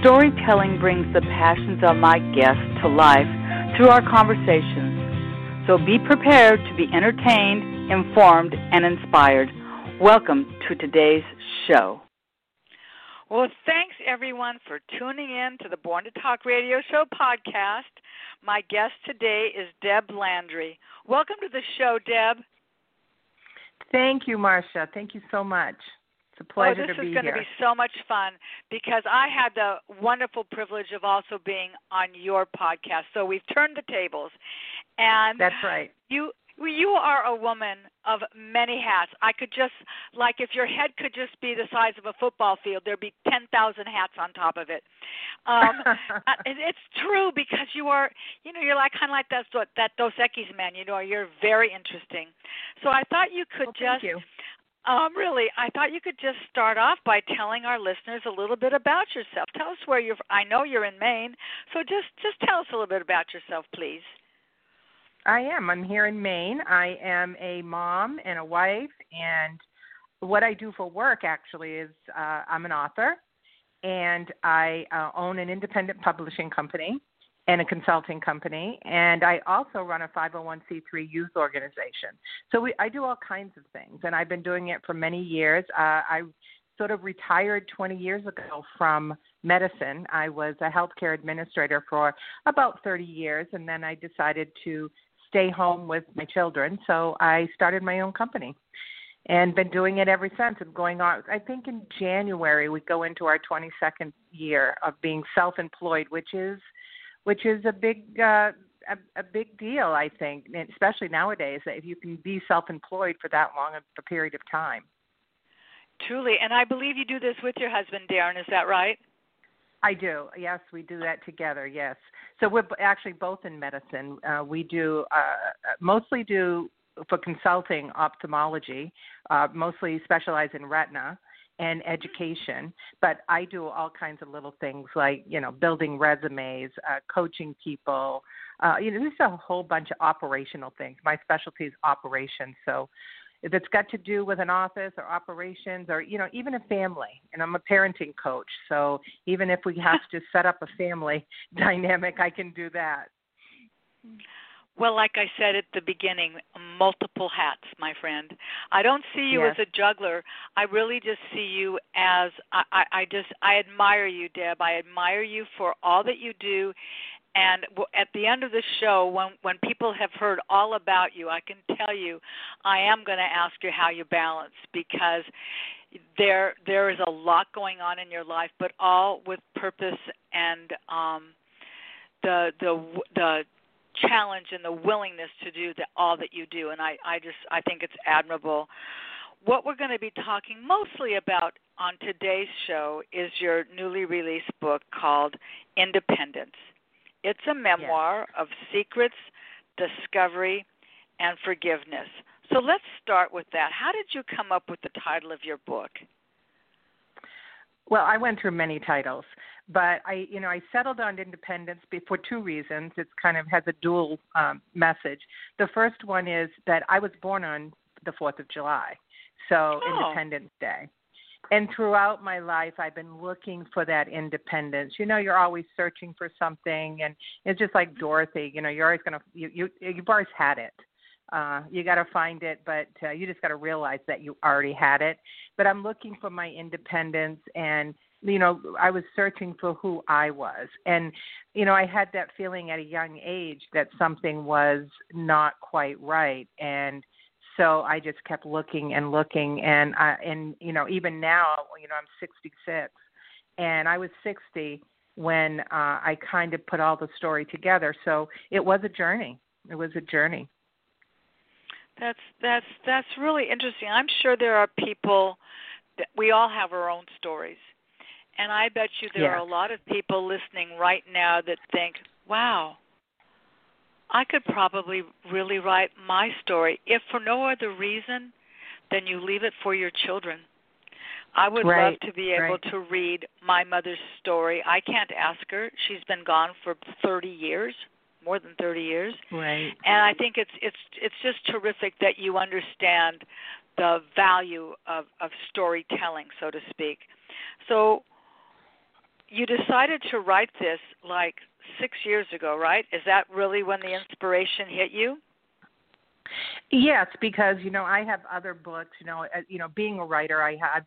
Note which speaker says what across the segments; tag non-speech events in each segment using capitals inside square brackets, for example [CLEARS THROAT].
Speaker 1: Storytelling brings the passions of my guests to life through our conversations. So be prepared to be entertained, informed, and inspired. Welcome to today's show. Well, thanks everyone for tuning in to the Born to Talk Radio Show podcast. My guest today is Deb Landry. Welcome to the show, Deb.
Speaker 2: Thank you, Marsha. Thank you so much. It's a pleasure
Speaker 1: oh, this
Speaker 2: to be
Speaker 1: is going
Speaker 2: here.
Speaker 1: to be so much fun because I had the wonderful privilege of also being on your podcast. So we've turned the tables, and
Speaker 2: that's right.
Speaker 1: You you are a woman of many hats. I could just like if your head could just be the size of a football field, there'd be ten thousand hats on top of it. Um, [LAUGHS] uh, it's true because you are, you know, you're like kind of like that that Dos Equis man. You know, you're very interesting. So I thought you could
Speaker 2: well,
Speaker 1: just.
Speaker 2: You.
Speaker 1: Um, really, I thought you could just start off by telling our listeners a little bit about yourself. Tell us where you're. I know you're in Maine, so just just tell us a little bit about yourself, please.
Speaker 2: I am. I'm here in Maine. I am a mom and a wife, and what I do for work actually is uh, I'm an author, and I uh, own an independent publishing company and a consulting company, and I also run a 501c3 youth organization. So we, I do all kinds of things, and I've been doing it for many years. Uh, I sort of retired 20 years ago from medicine. I was a healthcare administrator for about 30 years, and then I decided to stay home with my children, so I started my own company and been doing it ever since. I'm going on. I think in January we go into our 22nd year of being self-employed, which is which is a big uh, a, a big deal, I think, especially nowadays. If you can be self-employed for that long a period of time.
Speaker 1: Truly, and I believe you do this with your husband, Darren. Is that right?
Speaker 2: I do. Yes, we do that together. Yes. So we're actually both in medicine. Uh, we do uh, mostly do for consulting ophthalmology, uh, mostly specialize in retina, and education, but I do all kinds of little things like, you know, building resumes, uh, coaching people. Uh, you know, there's a whole bunch of operational things. My specialty is operations. So if it's got to do with an office or operations or, you know, even a family, and I'm a parenting coach. So even if we have [LAUGHS] to set up a family [LAUGHS] dynamic, I can do that.
Speaker 1: Well, like I said at the beginning, multiple hats, my friend. I don't see you
Speaker 2: yes.
Speaker 1: as a juggler. I really just see you as I, I, I just I admire you, Deb. I admire you for all that you do. And at the end of the show, when when people have heard all about you, I can tell you, I am going to ask you how you balance because there there is a lot going on in your life, but all with purpose and um, the the the challenge and the willingness to do the, all that you do and I, I just I think it's admirable. What we're going to be talking mostly about on today's show is your newly released book called Independence. It's a memoir
Speaker 2: yes.
Speaker 1: of secrets, discovery, and forgiveness. So let's start with that. How did you come up with the title of your book?
Speaker 2: Well, I went through many titles, but I, you know, I settled on independence for two reasons. It's kind of has a dual um, message. The first one is that I was born on the Fourth of July, so
Speaker 1: oh.
Speaker 2: Independence Day. And throughout my life, I've been looking for that independence. You know, you're always searching for something, and it's just like Dorothy. You know, you're always gonna you you you've always had it uh, you got to find it, but uh, you just got to realize that you already had it. But I'm looking for my independence, and you know, I was searching for who I was, and you know, I had that feeling at a young age that something was not quite right, and so I just kept looking and looking, and I, and you know, even now, you know, I'm 66, and I was 60 when uh, I kind of put all the story together. So it was a journey. It was a journey.
Speaker 1: That's that's that's really interesting. I'm sure there are people that we all have our own stories. And I bet you there
Speaker 2: yeah.
Speaker 1: are a lot of people listening right now that think, wow, I could probably really write my story if for no other reason than you leave it for your children. I would
Speaker 2: right,
Speaker 1: love to be able
Speaker 2: right.
Speaker 1: to read my mother's story. I can't ask her. She's been gone for 30 years, more than 30 years.
Speaker 2: Right.
Speaker 1: And I think it's it's it's just terrific that you understand the value of of storytelling, so to speak. So you decided to write this like 6 years ago, right? Is that really when the inspiration hit you?
Speaker 2: Yes, because you know I have other books. You know, uh, you know, being a writer, I have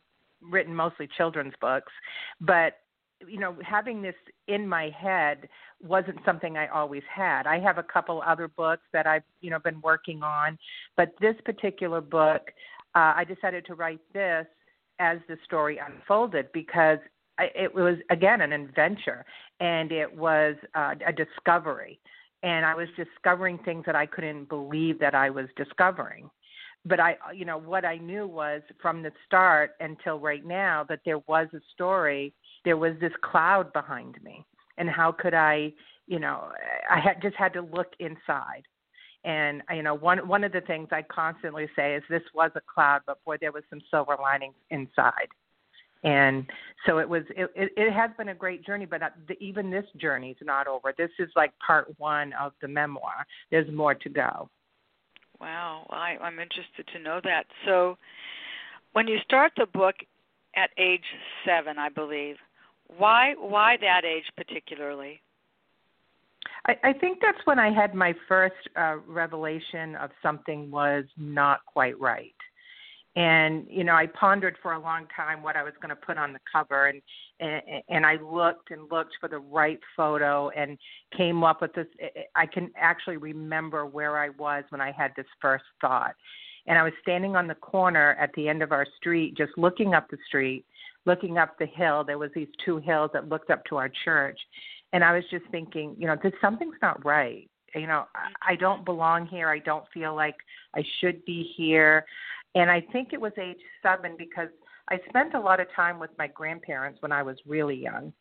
Speaker 2: written mostly children's books, but you know, having this in my head wasn't something I always had. I have a couple other books that I've you know been working on, but this particular book, uh, I decided to write this as the story unfolded because it was again an adventure and it was uh, a discovery and i was discovering things that i couldn't believe that i was discovering but i you know what i knew was from the start until right now that there was a story there was this cloud behind me and how could i you know i had just had to look inside. And you know one one of the things i constantly say is this was a cloud but boy there was some silver linings inside. And so it was it, it, it has been a great journey but uh, the, even this journey is not over. This is like part one of the memoir. There's more to go.
Speaker 1: Wow. Well, I, i'm interested to know that. So when you start the book at age seven i believe why why that age particularly?
Speaker 2: I, I think that's when I had my first uh, revelation of something was not quite right. And you know i pondered for a long time what i was going to put on the cover and, and and i looked and looked for the right photo and came up with this i can actually remember where i was when i had this first thought. And i was standing on the corner at the end of our street just looking up the street looking up the hill there was these two hills that looked up to our church and i was just thinking you know this something's not right you know i don't belong here i don't feel like i should be here and I think it was age seven because I spent a lot of time with my grandparents when I was really young.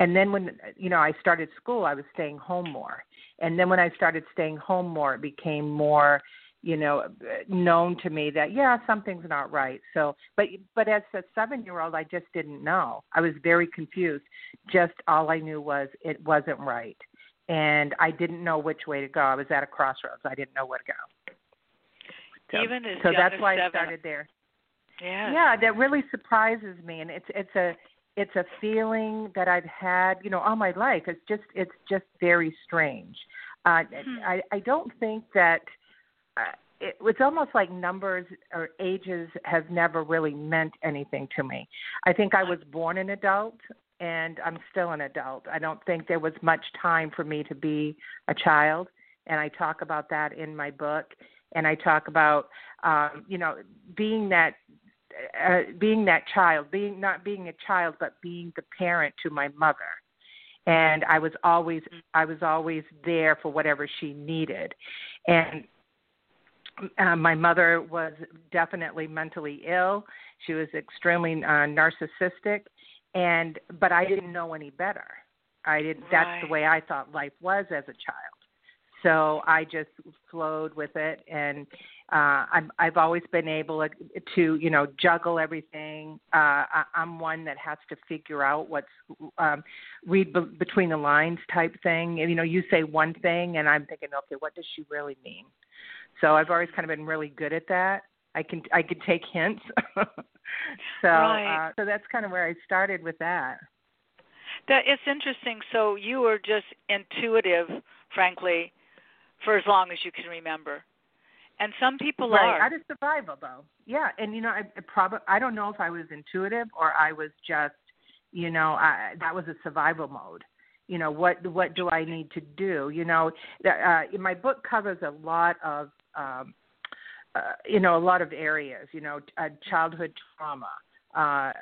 Speaker 2: And then when you know I started school, I was staying home more. And then when I started staying home more, it became more, you know, known to me that yeah, something's not right. So, but but as a 7-year-old, I just didn't know. I was very confused. Just all I knew was it wasn't right. And I didn't know which way to go. I was at a crossroads. I didn't know where to go.
Speaker 1: Even as
Speaker 2: so that's why
Speaker 1: seven.
Speaker 2: I started there.
Speaker 1: Yeah.
Speaker 2: Yeah, that really surprises me, and it's it's a it's a feeling that I've had, you know, all my life. It's just it's just very strange. Uh,
Speaker 1: Hmm.
Speaker 2: I I don't think that. Uh, it, it's almost like numbers or ages have never really meant anything to me. I think I was born an adult and I'm still an adult. I don't think there was much time for me to be a child, and I talk about that in my book and I talk about um, you know being that uh, being that child, being not being a child, but being the parent to my mother. And I was always I was always there for whatever she needed, and uh, my mother was definitely mentally ill. She was extremely uh, narcissistic, and but I didn't know any better. I didn't.
Speaker 1: Right.
Speaker 2: That's the way I thought life was as a child. So I just flowed with it, and uh, I'm, I've always been able to, you know, juggle everything. Uh, I, I'm one that has to figure out what's um, read be- between the lines type thing. And, you know, you say one thing, and I'm thinking, okay, what does she really mean? So I've always kind of been really good at that. I can I can take hints. [LAUGHS] so
Speaker 1: Right.
Speaker 2: uh, so that's kind of where I started with that.
Speaker 1: That it's interesting. So you were just intuitive, frankly, for as long as you can remember. And some people
Speaker 2: right
Speaker 1: are.
Speaker 2: out of survival though yeah and you know i probably i don't know if i was intuitive or i was just you know i that was a survival mode you know what what do i need to do you know uh my book covers a lot of um uh, you know a lot of areas you know uh, childhood trauma uh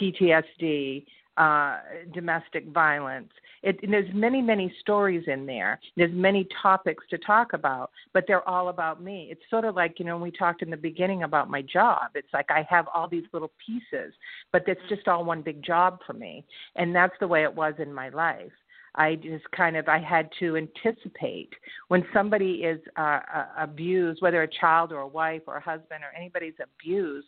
Speaker 2: ptsd uh, domestic violence. It, there's many, many stories in there. There's many topics to talk about, but they're all about me. It's sort of like, you know, we talked in the beginning about my job. It's like I have all these little pieces, but it's just all one big job for me. And that's the way it was in my life. I just kind of I had to anticipate when somebody is uh, uh, abused, whether a child or a wife or a husband or anybody's abused.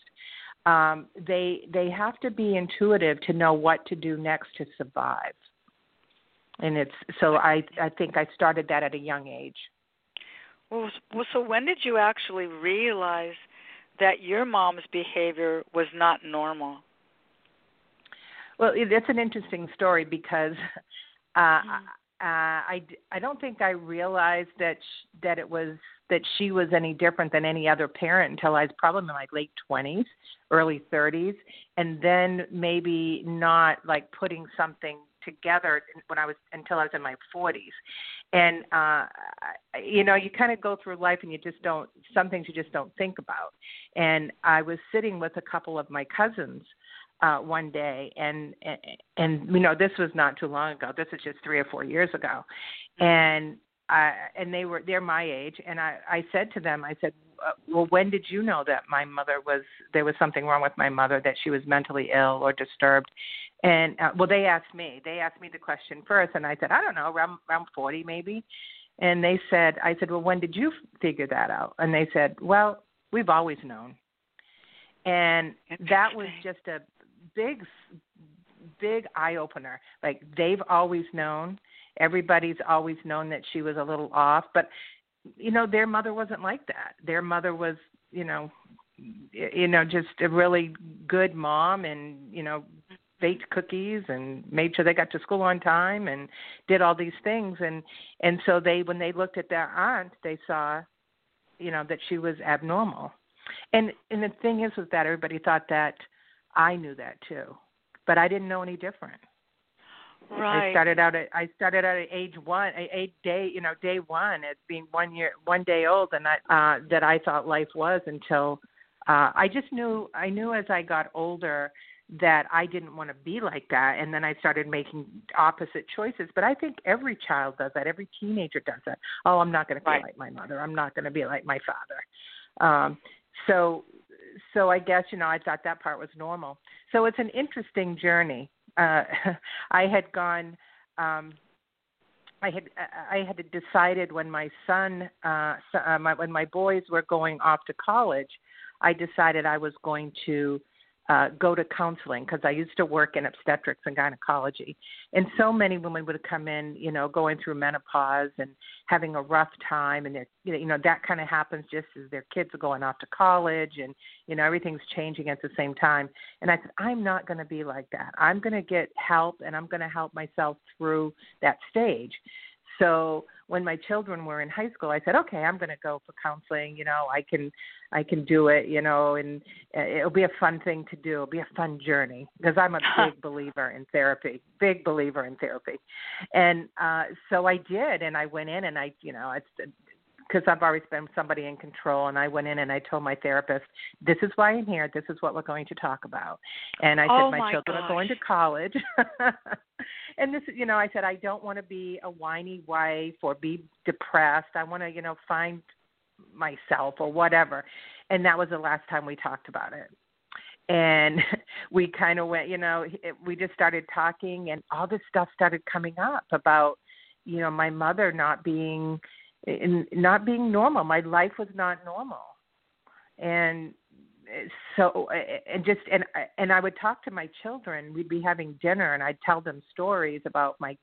Speaker 2: Um, they they have to be intuitive to know what to do next to survive, and it's so I I think I started that at a young age.
Speaker 1: Well, so when did you actually realize that your mom's behavior was not normal?
Speaker 2: Well, it's an interesting story because uh, mm-hmm. uh, I I don't think I realized that sh- that it was that she was any different than any other parent until I was probably in my late twenties, early thirties, and then maybe not like putting something together when I was until I was in my 40s. And uh you know, you kind of go through life and you just don't some things you just don't think about. And I was sitting with a couple of my cousins uh one day. And and, and you know, this was not too long ago. This is just 3 or 4 years ago. And I and they were they're my age. And I I said to them I said uh, well when did you know that my mother was there was something wrong with my mother that she was mentally ill or disturbed? And uh, well they asked me. They asked me the question first. And I said I don't know around around 40 maybe. And they said I said well when did you figure that out? And they said well we've always known. And that was just a big big eye opener like they've always known. Everybody's always known that she was a little off but you know their mother wasn't like that. Their mother was you know you know just a really good mom and you know baked cookies and made sure they got to school on time and did all these things. And and so they when they looked at their aunt they saw you know that she was abnormal. And and the thing is with that everybody thought that i knew that too but i didn't know any different
Speaker 1: Right.
Speaker 2: I started out at I started out at age one, age day, you know, day one as being one year, one day old, and I uh, that I thought life was until uh, I just knew I knew as I got older that I didn't want to be like that, and then I started making opposite choices. But I think every child does that. Every teenager does that. Oh, I'm not going to be
Speaker 1: right.
Speaker 2: like my mother. I'm not going to be like my father. Um, so, so I guess you know I thought that part was normal. So it's an interesting journey uh, [LAUGHS] I had gone. Um, I had I had decided when my son, uh, uh, my, when my boys were going off to college, I decided I was going to uh, go to counseling because I used to work in obstetrics and gynecology, and so many women would come in, you know, going through menopause and having a rough time, and they're, you know, that kind of happens just as their kids are going off to college, and you know, everything's changing at the same time. And I said, I'm not going to be like that. I'm going to get help, and I'm going to help myself through that stage. So when my children were in high school, I said, okay, I'm going to go for counseling. You know, I can, I can do it. You know, and uh, it'll be a fun thing to do. It'll be a fun journey because I'm a [LAUGHS] big believer in therapy. Big believer in therapy, and uh, so I did, and I went in, and I, you know, it's because I've always been somebody in control. And I went in and I told my therapist, "This is why I'm here. This is what we're going to talk about." And I
Speaker 1: oh
Speaker 2: said,
Speaker 1: "My,
Speaker 2: children
Speaker 1: gosh.
Speaker 2: are going to college." [LAUGHS] and this, is, you know, I said, "I don't want to be a whiny wife or be depressed. I want to, you know, find myself or whatever." And that was the last time we talked about it and [LAUGHS] we kind of went you know it, we just started talking and all this stuff started coming up about you know my mother not being in not being normal. My life was not normal, and so and just and and I would talk to my children. We'd be having dinner, and I'd tell them stories about my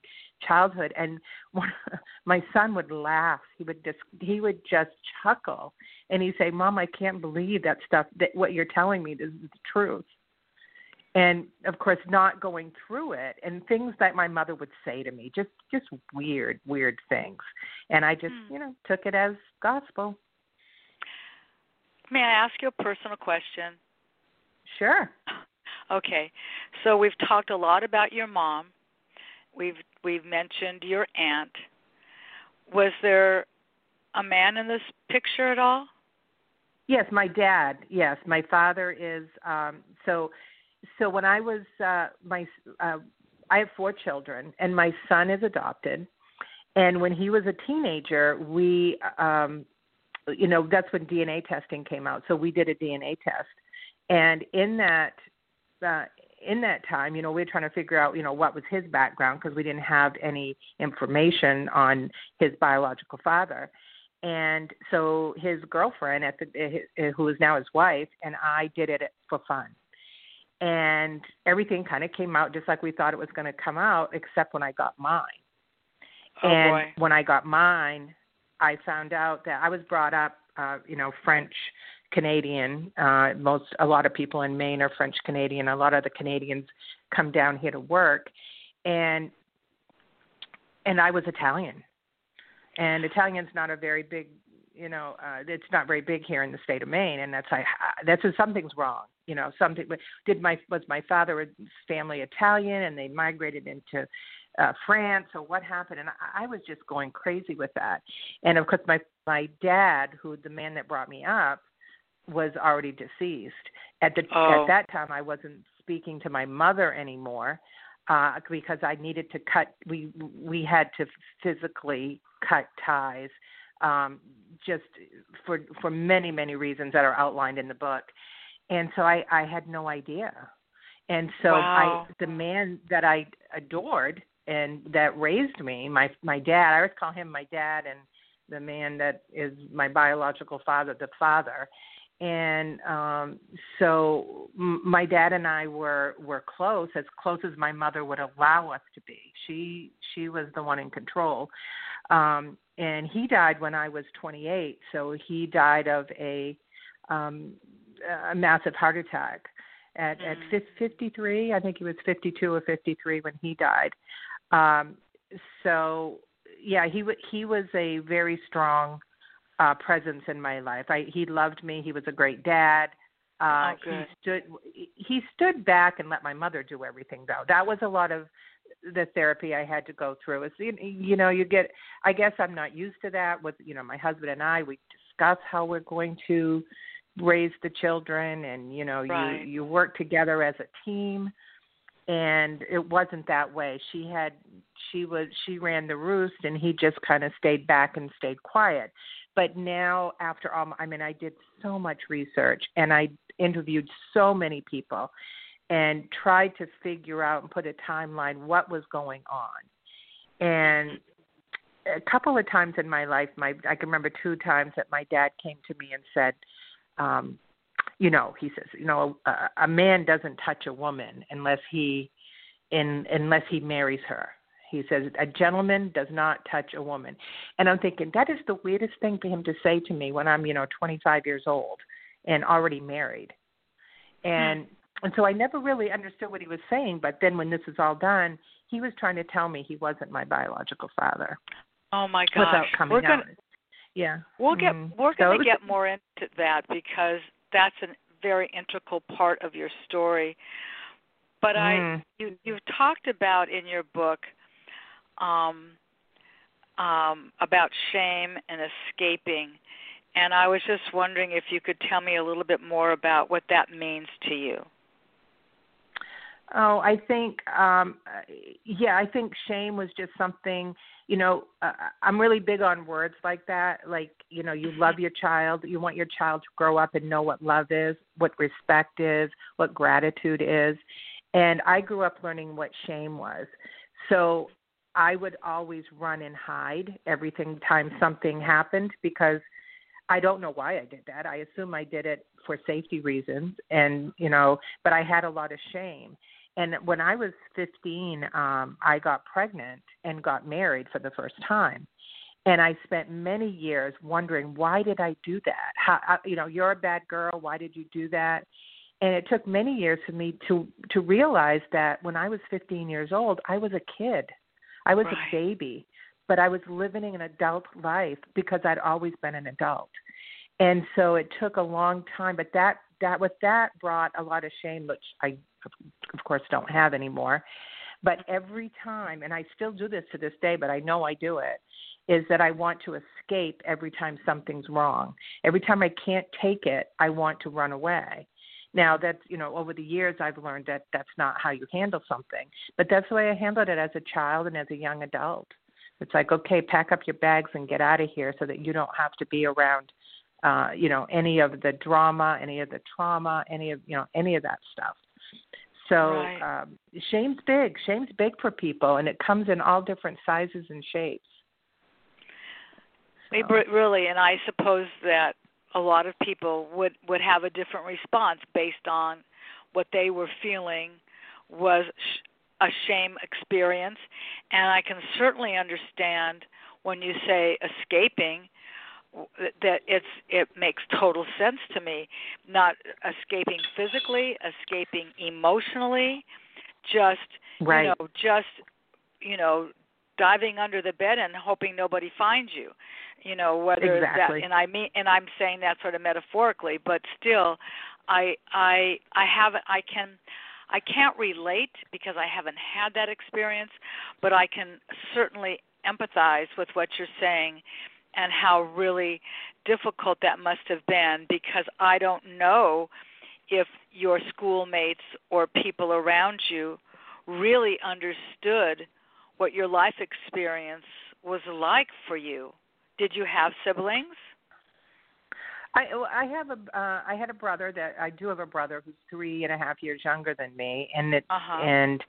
Speaker 2: childhood, and one, [LAUGHS] my son would laugh. He would just he would just chuckle, and he'd say, "Mom, I can't believe that stuff. That what you're telling me is the truth." and of course not going through it and things that my mother would say to me just just weird weird things and i just
Speaker 1: Hmm.
Speaker 2: you know took it as gospel
Speaker 1: May I ask you a personal question?
Speaker 2: sure
Speaker 1: Okay. So we've talked a lot about your mom. We've we've mentioned your aunt. Was there a man in this picture at all?
Speaker 2: yes my dad yes my father is um so so when i was uh my uh i have four children and my son is adopted and when he was a teenager we um you know that's when dna testing came out so we did a dna test and in that uh, in that time, you know, we were trying to figure out, you know, what was his background because we didn't have any information on his biological father. And so his girlfriend, at the, who is now his wife, and I did it for fun. And everything kind of came out just like we thought it was going to come out, except when I got mine.
Speaker 1: Oh,
Speaker 2: and
Speaker 1: boy.
Speaker 2: when I got mine, I found out that I was brought up, uh, you know, French Canadian. Uh, most a lot of people in Maine are French Canadian. A lot of the Canadians come down here to work, and and I was Italian, and Italian's not a very big, you know, uh, it's not very big here in the state of Maine, and that's I that's something's wrong. You know, something did my was my father's family Italian, and they migrated into uh, France or what happened, and I, I was just going crazy with that. And of course, my my dad, who the man that brought me up, was already deceased. At the
Speaker 1: Oh.
Speaker 2: at that time, I wasn't speaking to my mother anymore uh, because I needed to cut. We we had to physically cut ties, um, just for for many many reasons that are outlined in the book. And so I I had no idea. And so
Speaker 1: Wow.
Speaker 2: I the man that I adored and that raised me, my my dad, I always call him my dad and the man that is my biological father, the father. And um so m- my dad and I were were close, as close as my mother would allow us to be. She she was the one in control. Um and he died when I was 28, so he died of a um a massive heart attack at at
Speaker 1: Mhm.
Speaker 2: fif- 53. I think he was 52 or 53 when he died. Um, so yeah, he w- he was a very strong uh, presence in my life. I, he loved me. He was a great dad. Uh,
Speaker 1: Oh.
Speaker 2: He stood he stood back and let my mother do everything though. That was a lot of the therapy I had to go through. Is you, know you get. I guess I'm not used to that. With you know my husband and I, we discuss how we're going to raise the children, and you know
Speaker 1: Right.
Speaker 2: you you work together as a team and it wasn't that way. She had she was she ran the roost and he just kind of stayed back and stayed quiet. But now after all i mean i did so much research and i interviewed so many people and tried to figure out and put a timeline what was going on. And a couple of times in my life my i can remember two times that my dad came to me and said um you know he says you know a, a man doesn't touch a woman unless he in unless he marries her. He says a gentleman does not touch a woman. And i'm thinking that is the weirdest thing for him to say to me when i'm you know 25 years old and already married. And and so i never really understood what he was saying but then when this is all done he was trying to tell me he wasn't my biological father.
Speaker 1: Oh my gosh.
Speaker 2: without coming
Speaker 1: we're gonna
Speaker 2: yeah.
Speaker 1: We'll get
Speaker 2: Mhm.
Speaker 1: we're
Speaker 2: So
Speaker 1: gonna
Speaker 2: was-
Speaker 1: get more into that because that's a very integral part of your story. But I
Speaker 2: Mm.
Speaker 1: you you've talked about in your book um um about shame and escaping and I was just wondering if you could tell me a little bit more about what that means to you.
Speaker 2: Oh, I think, um, yeah, I think shame was just something, you know, uh, I'm really big on words like that. Like, you know, you love your child, you want your child to grow up and know what love is, what respect is, what gratitude is. And I grew up learning what shame was. So I would always run and hide everything time something happened because I don't know why I did that. I assume I did it for safety reasons and, you know, but I had a lot of shame. And when I was 15, um, I got pregnant and got married for the first time. And I spent many years wondering why did I do that? How I, you know, you're a bad girl. Why did you do that? And it took many years for me to to realize that when I was 15 years old, I was a kid. I was
Speaker 1: Right.
Speaker 2: a baby, but I was living an adult life because I'd always been an adult. And so it took a long time, but that that with that brought a lot of shame, which I of course don't have anymore. But every time, and I still do this to this day, but I know I do it, is that I want to escape every time something's wrong. Every time I can't take it, I want to run away. Now that's you know over the years I've learned that that's not how you handle something, but that's the way I handled it as a child and as a young adult. It's like okay, pack up your bags and get out of here so that you don't have to be around uh, you know, any of the drama, any of the trauma, any of you know, any of that stuff. So
Speaker 1: Right.
Speaker 2: um, shame's big. Shame's big for people, and it comes in all different sizes and shapes. So-
Speaker 1: re- really, and I suppose that a lot of people would would have a different response based on what they were feeling was sh- a shame experience, and I can certainly understand when you say escaping that it's it makes total sense to me not escaping physically escaping emotionally just
Speaker 2: Right.
Speaker 1: you know just you know diving under the bed and hoping nobody finds you you know whether
Speaker 2: Exactly.
Speaker 1: that and i mean and i'm saying that sort of metaphorically but still i i i haven't i can i can't relate because i haven't had that experience but i can certainly empathize with what you're saying and how really difficult that must have been because i don't know if your schoolmates or people around you really understood what your life experience was like for you. Did you have siblings?
Speaker 2: I I have a uh, I had a brother that I do have a brother who's three and a half years younger than me, and it
Speaker 1: Uh-huh.
Speaker 2: and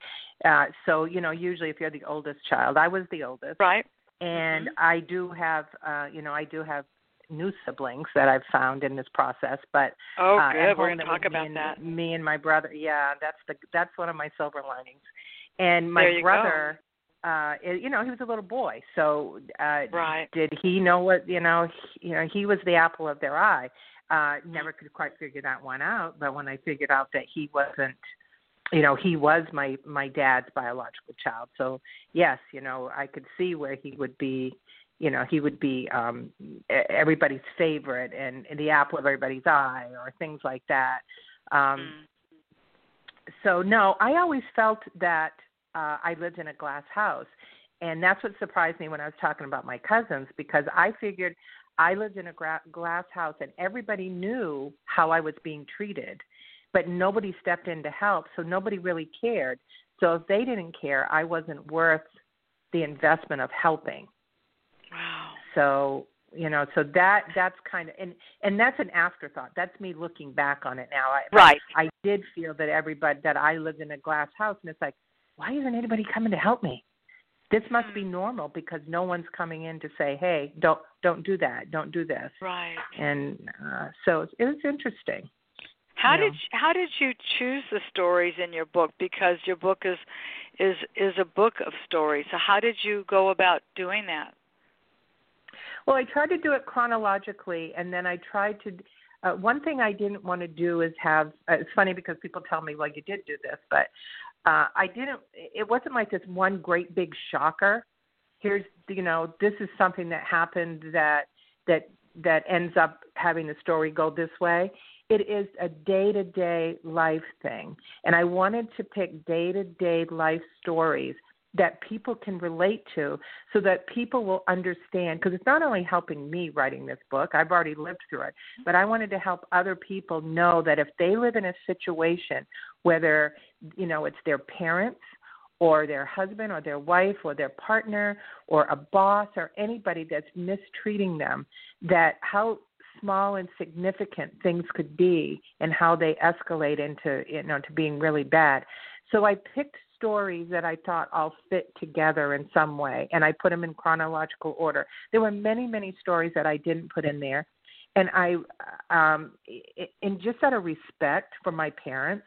Speaker 2: uh, so you know usually if you're the oldest child, I was the oldest,
Speaker 1: Right.
Speaker 2: And
Speaker 1: Mhm.
Speaker 2: I do have uh, you know I do have new siblings that I've found in this process, but
Speaker 1: Oh,
Speaker 2: uh,
Speaker 1: good. We're going to talk about
Speaker 2: and,
Speaker 1: that.
Speaker 2: Me and my brother, yeah, that's the that's one of my silver linings. And my brother, uh, it, you know, he was a little boy, so uh,
Speaker 1: Right.
Speaker 2: did he know what you know? He, you know, he was the apple of their eye. Uh, never could quite figure that one out, but when I figured out that he wasn't, you know, he was my my dad's biological child. So yes, you know, I could see where he would be you know he would be um everybody's favorite and, and the apple of everybody's eye or things like that um
Speaker 1: Mm.
Speaker 2: so no i always felt that uh i lived in a glass house and that's what surprised me when i was talking about my cousins because i figured i lived in a gra- glass house and everybody knew how i was being treated but nobody stepped in to help so nobody really cared so if they didn't care i wasn't worth the investment of helping
Speaker 1: Wow.
Speaker 2: so you know so that that's kind of and and that's an afterthought that's me looking back on it now I,
Speaker 1: Right.
Speaker 2: I did feel that everybody that I lived in a glass house and it's like why isn't anybody coming to help me this must be
Speaker 1: Hmm.
Speaker 2: normal because no one's coming in to say hey don't don't do that don't do this
Speaker 1: Right.
Speaker 2: and uh so it was interesting
Speaker 1: How
Speaker 2: know.
Speaker 1: did you, how did you choose the stories in your book? Because your book is is is a book of stories. So how did you go about doing that?
Speaker 2: Well, I tried to do it chronologically, and then I tried to. Uh, one thing I didn't want to do is have. Uh, it's funny because people tell me, "Well, you did do this," but uh, I didn't. It wasn't like this one great big shocker. Here's, you know, this is something that happened that that that ends up having the story go this way. It is a day to day life thing, and I wanted to pick day to day life stories that people can relate to so that people will understand because it's not only helping me writing this book i've already lived through it but i wanted to help other people know that if they live in a situation whether you know it's their parents or their husband or their wife or their partner or a boss or anybody that's mistreating them that how small and significant things could be and how they escalate into you know to being really bad so i picked stories that I thought all fit together in some way, and I put them in chronological order. There were many, many stories that I didn't put in there, and I, um, in just out of respect for my parents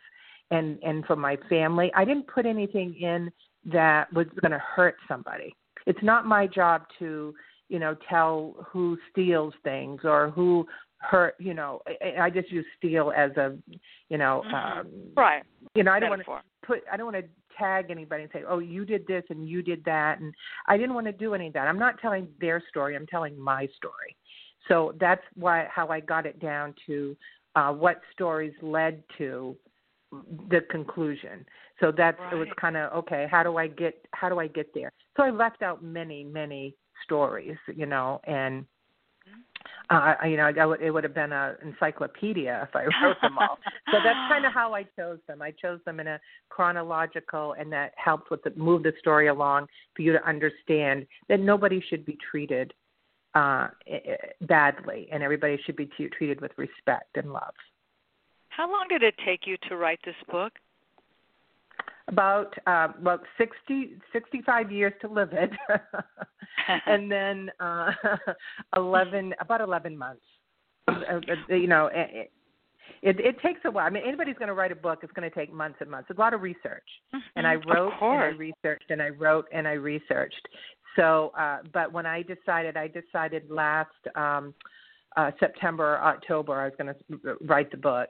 Speaker 2: and and for my family, I didn't put anything in that was going to hurt somebody. It's not my job to, you know, tell who steals things or who hurt. You know, I, I just use steal as a, you know,
Speaker 1: Mhm.
Speaker 2: um,
Speaker 1: Right.
Speaker 2: you know, I don't want to put I don't want to tag anybody and say, "Oh, you did this and you did that." And I didn't want to do any of that. I'm not telling their story. I'm telling my story. So that's why how I got it down to uh what stories led to the conclusion. So that's it was kind of okay, how do I get how do I get there? So I left out many many stories, you know, and uh, I- you know, I would, it would have been an encyclopedia if I wrote them all. so that's [LAUGHS] kind of how I chose them. I chose them in a chronological, and that helped with the move the story along for you to understand that nobody should be treated uh i- i- badly, and everybody should be t- treated with respect and love.
Speaker 1: How long did it take you to write this book?
Speaker 2: About uh, about sixty sixty five years to live it, [LAUGHS] and then uh, [LAUGHS] eleven about eleven months. Uh, uh you know, it, it, it takes a while. I mean, anybody's going to write a book. It's going to take months and months. It's a lot of research,
Speaker 1: mm-hmm.
Speaker 2: and I wrote and I researched and I wrote and I researched. So, uh, but when I decided, I decided last um, uh, September, October, I was going to write the book,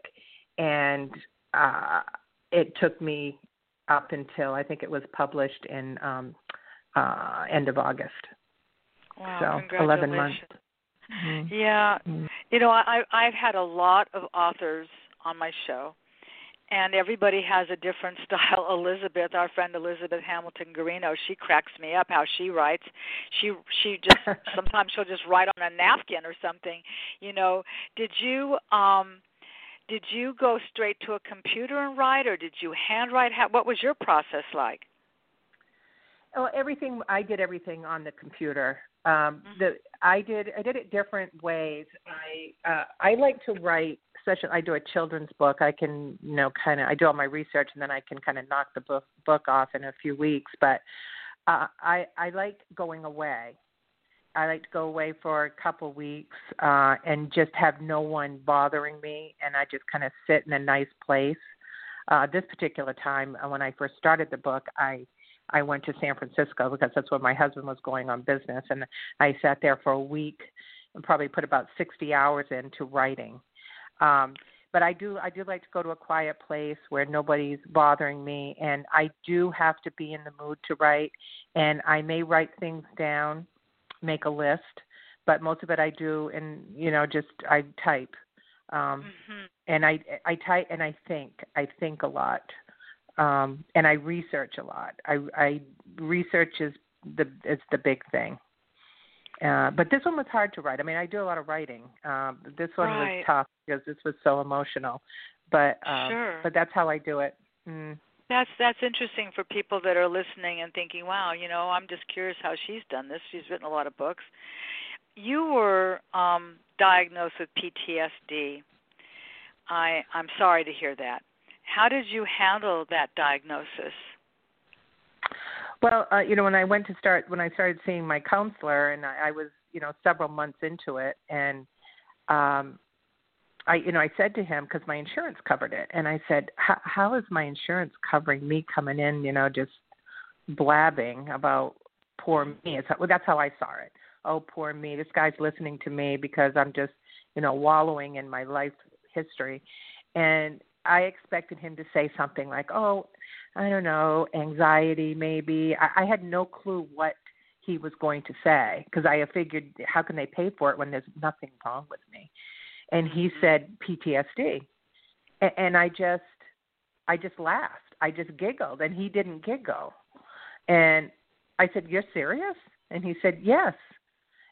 Speaker 2: and uh, it took me up until I think it was published in um, uh, end of August.
Speaker 1: Wow,
Speaker 2: so eleven months.
Speaker 1: Mm-hmm. Yeah, mm-hmm. you know, I I've had a lot of authors on my show, and everybody has a different [LAUGHS] style. Elizabeth, our friend Elizabeth Hamilton Guarino, she cracks me up how she writes. She she just [LAUGHS] sometimes she'll just write on a napkin or something. You know, did you um did you go straight to a computer and write or did you handwrite? How, what was your process like?
Speaker 2: Well, everything I did everything on the computer. Um mm-hmm. the I did I did it different ways. I uh I like to write such a, I do a children's book. I can, you know, kind of I do all my research and then I can kind of knock the book book off in a few weeks. But uh, I I like going away. I like to go away for a couple weeks uh, and just have no one bothering me, and I just kind of sit in a nice place. Uh, this particular time, uh, when I first started the book, I I went to San Francisco because that's where my husband was going on business, and I sat there for a week and probably put about 60 hours into writing. Um, but I do I do like to go to a quiet place where nobody's bothering me, and I do have to be in the mood to write. And I may write things down, make a list, but most of it I do, and you know, just I type. Um, mm-hmm. And I I type and I think I think a lot, um, and I research a lot. I I research is the is the big thing. Uh, but this one was hard to write. I mean, I do a lot of writing. Um, this one
Speaker 1: right.
Speaker 2: was tough because this was so emotional. But um,
Speaker 1: sure.
Speaker 2: but that's how I do it. Mm.
Speaker 1: That's that's interesting for people that are listening and thinking, "Wow, you know, I'm just curious how she's done this. She's written a lot of books." You were um, diagnosed with PTSD. I I'm sorry to hear that. How did you handle that diagnosis?
Speaker 2: Well, uh, you know, when I went to start, when I started seeing my counselor, and I, I was, you know, several months into it, and um, I, you know, I said to him because my insurance covered it, and I said, "How is my insurance covering me coming in? You know, just blabbing about poor me." It's, well, that's how I saw it. Oh, poor me. This guy's listening to me because I'm just, you know, wallowing in my life history, and I expected him to say something like, "Oh, I don't know, anxiety maybe. I, I had no clue what he was going to say because I figured, how can they pay for it when there's nothing wrong with me? And he said PTSD, and, and I just, I just laughed. I just giggled, and he didn't giggle. And I said, "You're serious?" And he said, "Yes."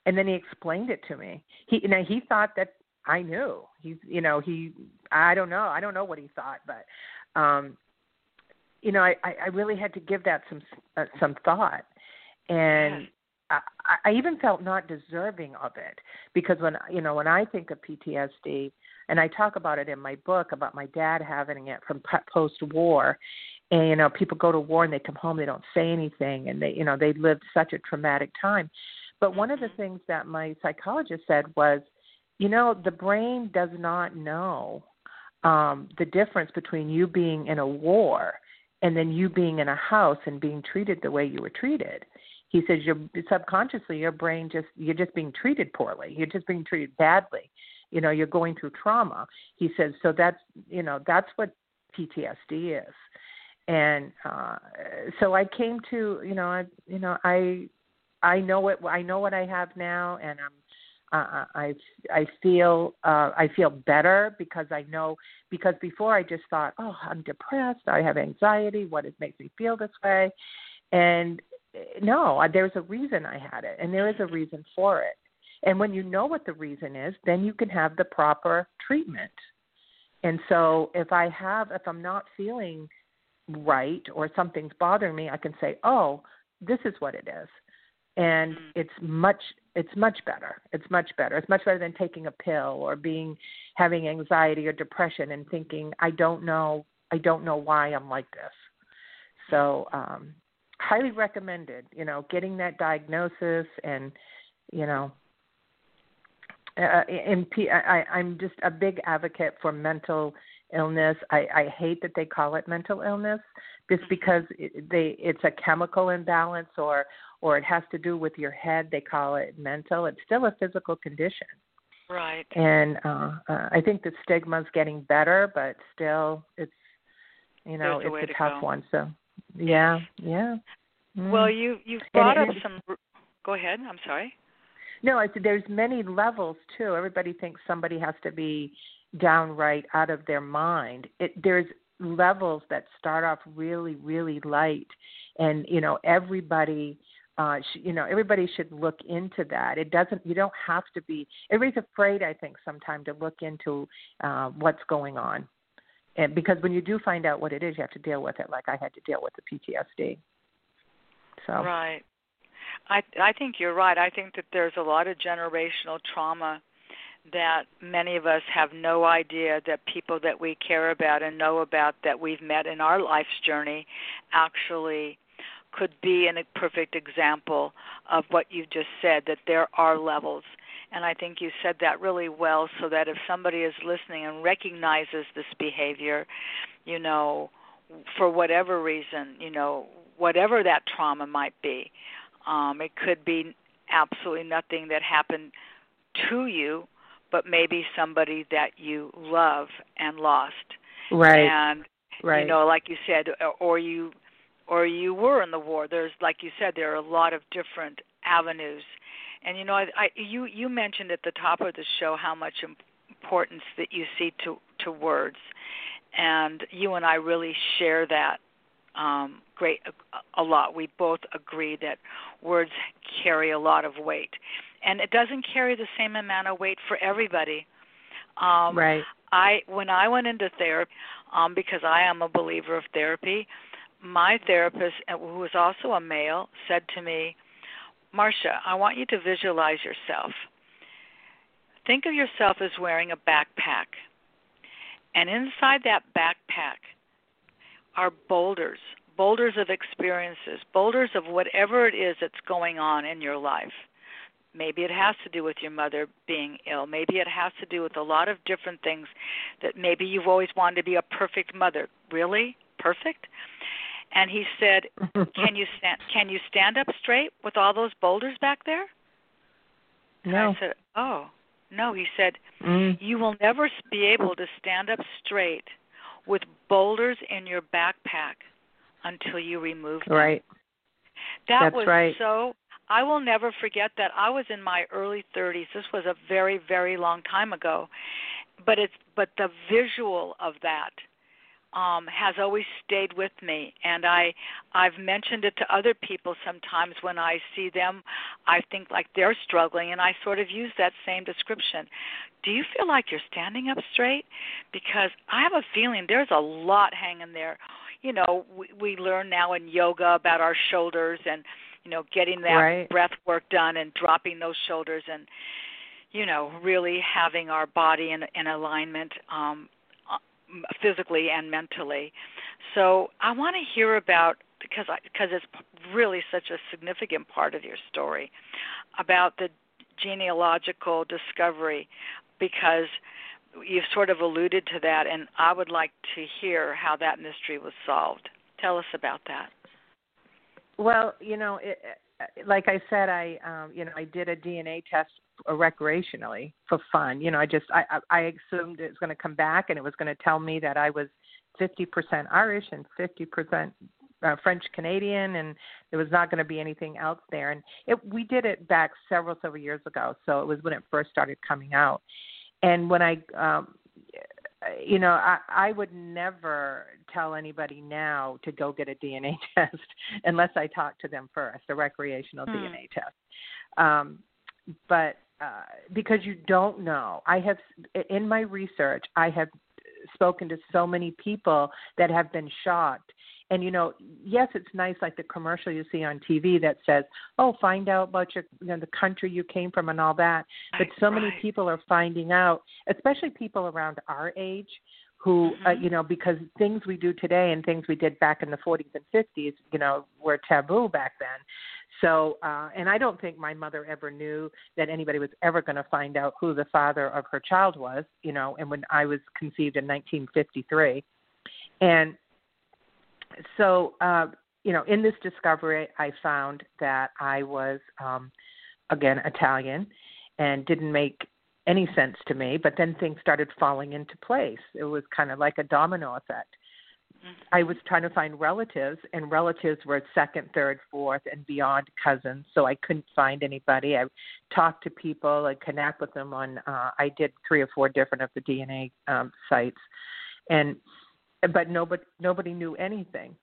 Speaker 2: And then he explained it to me. He, you know, he thought that I knew. He's, you know, he, I don't know. I don't know what he thought, but um you know, I, I really had to give that some uh, some thought, and I, I even felt not deserving of it because when you know when I think of PTSD, and I talk about it in my book about my dad having it from post war, and you know people go to war and they come home they don't say anything and they you know they lived such a traumatic time, but one of the mm-hmm. things that my psychologist said was, you know, the brain does not know um, the difference between you being in a war and then you being in a house and being treated the way you were treated he says you're subconsciously your brain just you're just being treated poorly. You're just being treated badly. You know you're going through trauma. He says so that's you know that's what ptsd is. And uh so i came to you know i you know i i know what i know what i have now and i'm uh, I I feel uh, I feel better because I know because before I just thought oh I'm depressed I have anxiety what it makes me feel this way. And no there's a reason I had it and there is a reason for it. And when you know what the reason is then you can have the proper treatment. And so if I have if I'm not feeling right or something's bothering me I can say oh this is what it is. And mm. it's much it's much better. It's much better. It's much better than taking a pill or being having anxiety or depression and thinking i don't know i don't know why i'm like this. So, um, highly recommended. You know, getting that diagnosis and you know uh, in P, I, I'm just a big advocate for mental illness. I, I hate that they call it mental illness, just mm-hmm. because it, they it's a chemical imbalance or or it has to do with your head. They call it mental. It's still a physical condition.
Speaker 1: Right.
Speaker 2: And uh, uh, I think the stigma's getting better, but still, it's you know
Speaker 1: There's
Speaker 2: it's
Speaker 1: a,
Speaker 2: a tough
Speaker 1: go.
Speaker 2: one. So yeah, yeah.
Speaker 1: Mm. Well, you you brought up some. Go ahead. I'm sorry.
Speaker 2: No, I said there's many levels too. Everybody thinks somebody has to be downright out of their mind. It, there's levels that start off really, really light, and you know everybody. Uh, sh- you know, everybody should look into that. It doesn't. You don't have to be. Everybody's afraid, I think, sometimes to look into uh, what's going on, and because when you do find out what it is, you have to deal with it. Like I had to deal with the PTSD. So
Speaker 1: right. I I think you're right. I think that there's a lot of generational trauma that many of us have no idea that people that we care about and know about that we've met in our life's journey actually could be a perfect example of what you've just said that there are levels and I think you said that really well so that if somebody is listening and recognizes this behavior, you know, for whatever reason, you know, whatever that trauma might be, um, it could be absolutely nothing that happened to you, but maybe somebody that you love and lost.
Speaker 2: Right.
Speaker 1: And
Speaker 2: right.
Speaker 1: you know, like you said, or you or you were in the war. There's like you said, there are a lot of different avenues. And you know, I, I you you mentioned at the top of the show how much importance that you see to to words, and you and I really share that um, great a, a lot. We both agree that words carry a lot of weight, and it doesn't carry the same amount of weight for everybody. Um,
Speaker 2: right.
Speaker 1: I when I went into therapy, um, because I am a believer of therapy, my therapist, uh, who was also a male, said to me, "Marcia, I want you to visualize yourself. Think of yourself as wearing a backpack, and inside that backpack." are boulders, boulders of experiences, boulders of whatever it is that's going on in your life. Maybe it has to do with your mother being ill. Maybe it has to do with a lot of different things that maybe you've always wanted to be a perfect mother. Really? Perfect? And he said, [LAUGHS] "Can you stand can you stand up straight with all those boulders back there?"
Speaker 2: No.
Speaker 1: And I said, "Oh, no." He said,
Speaker 2: mm.
Speaker 1: "You will never be able to stand up straight with boulders in your backpack until you remove them.
Speaker 2: Right.
Speaker 1: That
Speaker 2: That's
Speaker 1: was
Speaker 2: right.
Speaker 1: so I will never forget that. I was in my early 30s. This was a very very long time ago. But it's but the visual of that um has always stayed with me and I I've mentioned it to other people sometimes when I see them I think like they're struggling and I sort of use that same description. Do you feel like you're standing up straight? Because I have a feeling there's a lot hanging there. You know, we, we learn now in yoga about our shoulders and you know getting that
Speaker 2: right.
Speaker 1: breath work done and dropping those shoulders and you know really having our body in in alignment um physically and mentally. So I want to hear about because I, because it's really such a significant part of your story about the genealogical discovery because you've sort of alluded to that and I would like to hear how that mystery was solved. Tell us about that.
Speaker 2: Well, you know, it, like I said, I um, you know I did a DNA test recreationally for fun. You know, I just I I assumed it was going to come back and it was going to tell me that I was 50% Irish and 50% uh, French Canadian, and there was not going to be anything else there. And it we did it back several several years ago, so it was when it first started coming out. And when I um, you know, I, I would never tell anybody now to go get a DNA [LAUGHS] test unless I talk to them first, a recreational
Speaker 1: hmm.
Speaker 2: DNA test. Um, but uh, because you don't know, I have in my research, I have spoken to so many people that have been shocked and you know, yes, it's nice like the commercial you see on TV that says, "Oh, find out about your you know the country you came from and all that." But so
Speaker 1: right.
Speaker 2: many people are finding out, especially people around our age, who
Speaker 1: mm-hmm.
Speaker 2: uh, you know because things we do today and things we did back in the 40s and 50s you know were taboo back then so uh and i don't think my mother ever knew that anybody was ever going to find out who the father of her child was you know and when i was conceived in 1953 and so uh you know in this discovery i found that i was um again italian and didn't make any sense to me, but then things started falling into place. It was kind of like a domino effect.
Speaker 1: Mm-hmm.
Speaker 2: I was trying to find relatives, and relatives were second, third, fourth, and beyond cousins. So I couldn't find anybody. I talked to people and connect with them on. Uh, I did three or four different of the DNA um, sites, and but nobody nobody knew anything.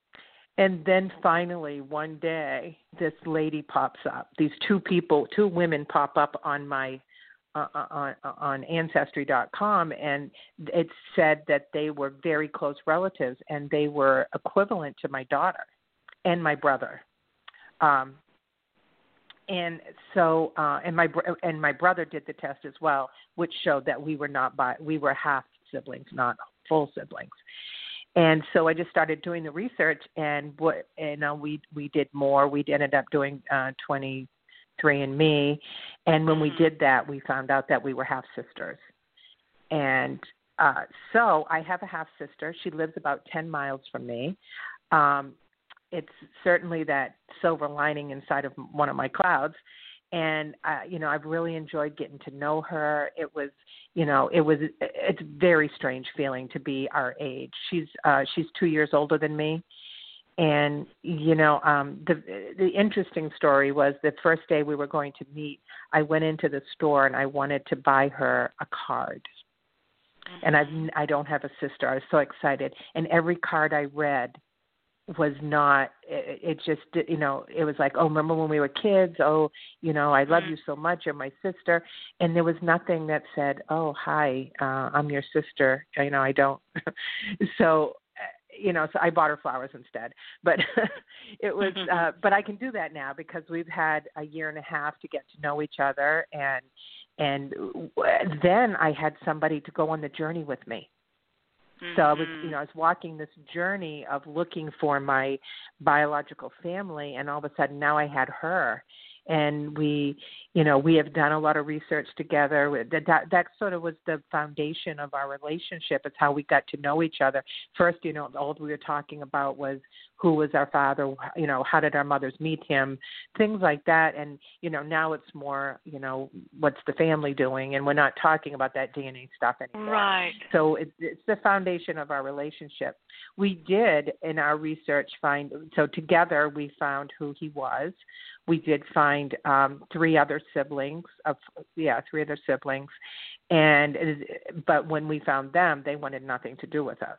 Speaker 2: And then finally, one day, this lady pops up. These two people, two women pop up on my uh, uh, on, on ancestry.com and it said that they were very close relatives and they were equivalent to my daughter and my brother um and so uh and my and my brother did the test as well which showed that we were not by we were half siblings not full siblings and so I just started doing the research, and what and uh, we we did more. We ended up doing uh, 20 Three and Me, and when we
Speaker 1: Mhm.
Speaker 2: did that, we found out that we were half sisters. And uh, so I have a half sister. She lives about ten miles from me. Um, it's certainly that silver lining inside of one of my clouds. And uh, you know, I've really enjoyed getting to know her. It was, you know, it was it's very strange feeling to be our age. She's uh, she's two years older than me, and you know um the the interesting story was the first day we were going to meet i went into the store and i wanted to buy her a card and i i don't have a sister i was so excited and every card i read was not it, it just you know it was like oh remember when we were kids? Oh you know i love
Speaker 1: Mhm.
Speaker 2: you so much you're my sister. And there was nothing that said oh hi uh i'm your sister you know i don't [LAUGHS] so uh, you know so i bought her flowers instead. But [LAUGHS] it was uh but i can do that now because we've had a year and a half to get to know each other. And and w- then i had somebody to go on the journey with me so I was, you mm-hmm. know, I was walking this journey of looking for my biological family, and all of a sudden now I had her, and we, you know, we have done a lot of research together. That that, that sort of was the foundation of our relationship. It's how we got to know each other. First, you know, all we were talking about was who was our father, you know, how did our mothers meet him, things like that. And you know, now it's more, you know, what's the family doing, and we're not talking about that DNA stuff anymore.
Speaker 1: Right.
Speaker 2: So it, it's the foundation of our relationship. We did in our research find so together we found who he was. We did find um, three other siblings of yeah three other siblings, and but when we found them, they wanted nothing to do with us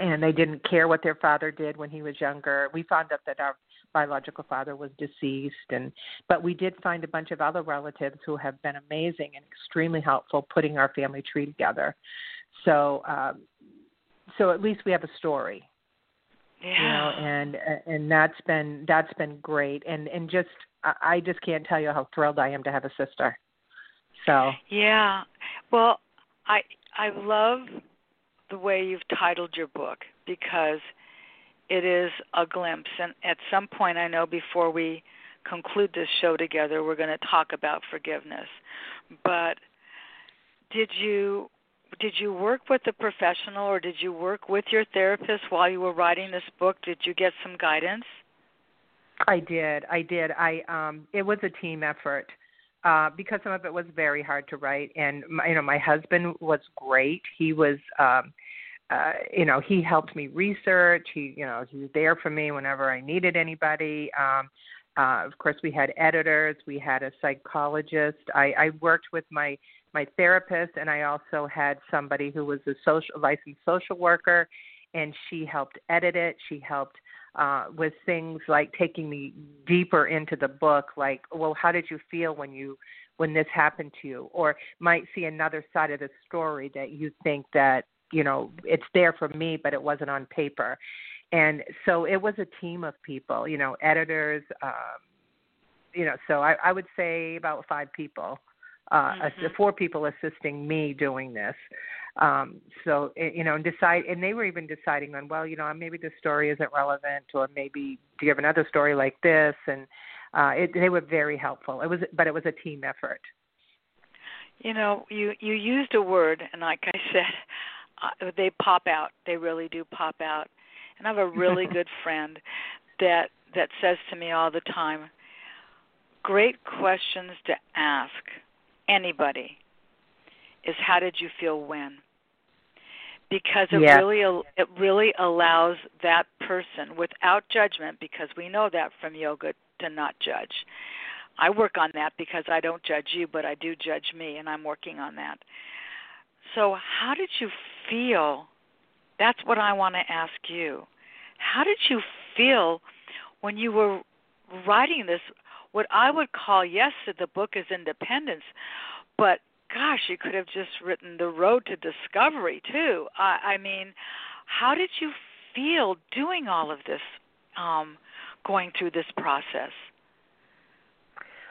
Speaker 2: and they didn't care what their father did when he was younger. We found out that our biological father was deceased and but we did find a bunch of other relatives who have been amazing and extremely helpful putting our family tree together. So um so at least we have a story.
Speaker 1: Yeah.
Speaker 2: You know, and and that's been that's been great and and just I I just can't tell you how thrilled I am to have a sister. So
Speaker 1: Yeah. Well, I I love the way you've titled your book because it is a glimpse and at some point I know before we conclude this show together we're going to talk about forgiveness. But did you did you work with a professional or did you work with your therapist while you were writing this book? Did you get some guidance?
Speaker 2: I did. I did. I um it was a team effort. Uh because some of it was very hard to write and my, you know my husband was great. He was um uh you know, he helped me research. He you know, he was there for me whenever I needed anybody. Um uh of course we had editors, we had a psychologist. I I worked with my my therapist and I also had somebody who was a social licensed social worker and she helped edit it. She helped uh, with things like taking me deeper into the book, like, well, how did you feel when you when this happened to you, or might see another side of the story that you think that you know it's there for me, but it wasn't on paper, and so it was a team of people, you know, editors, um, you know, so I, I would say about five people uh,
Speaker 1: mm-hmm.
Speaker 2: four people assisting me doing this. Um, so eh, you know, and decide, and they were even deciding on, well, you know, maybe this story isn't relevant, or maybe do you have another story like this? And uh, it, they were very helpful. It was, but it was a team effort.
Speaker 1: You know, you you used a word, and like I [LAUGHS] said, uh, they pop out. They really do pop out. And I have a really [LAUGHS] good friend that that says to me all the time, "Great questions to ask anybody is how did you feel when?" Because it
Speaker 2: yes.
Speaker 1: really it really allows that person without judgment because we know that from yoga to not judge. I work on that because I don't judge you, but I do judge me and I'm working on that. So, how did you feel? That's what I want to ask you. How did you feel when you were writing this? What I would call, yes, the book is independence, but gosh, you could have just written The Road to Discovery, too. I, I mean, how did you feel doing all of this, um, going through this process?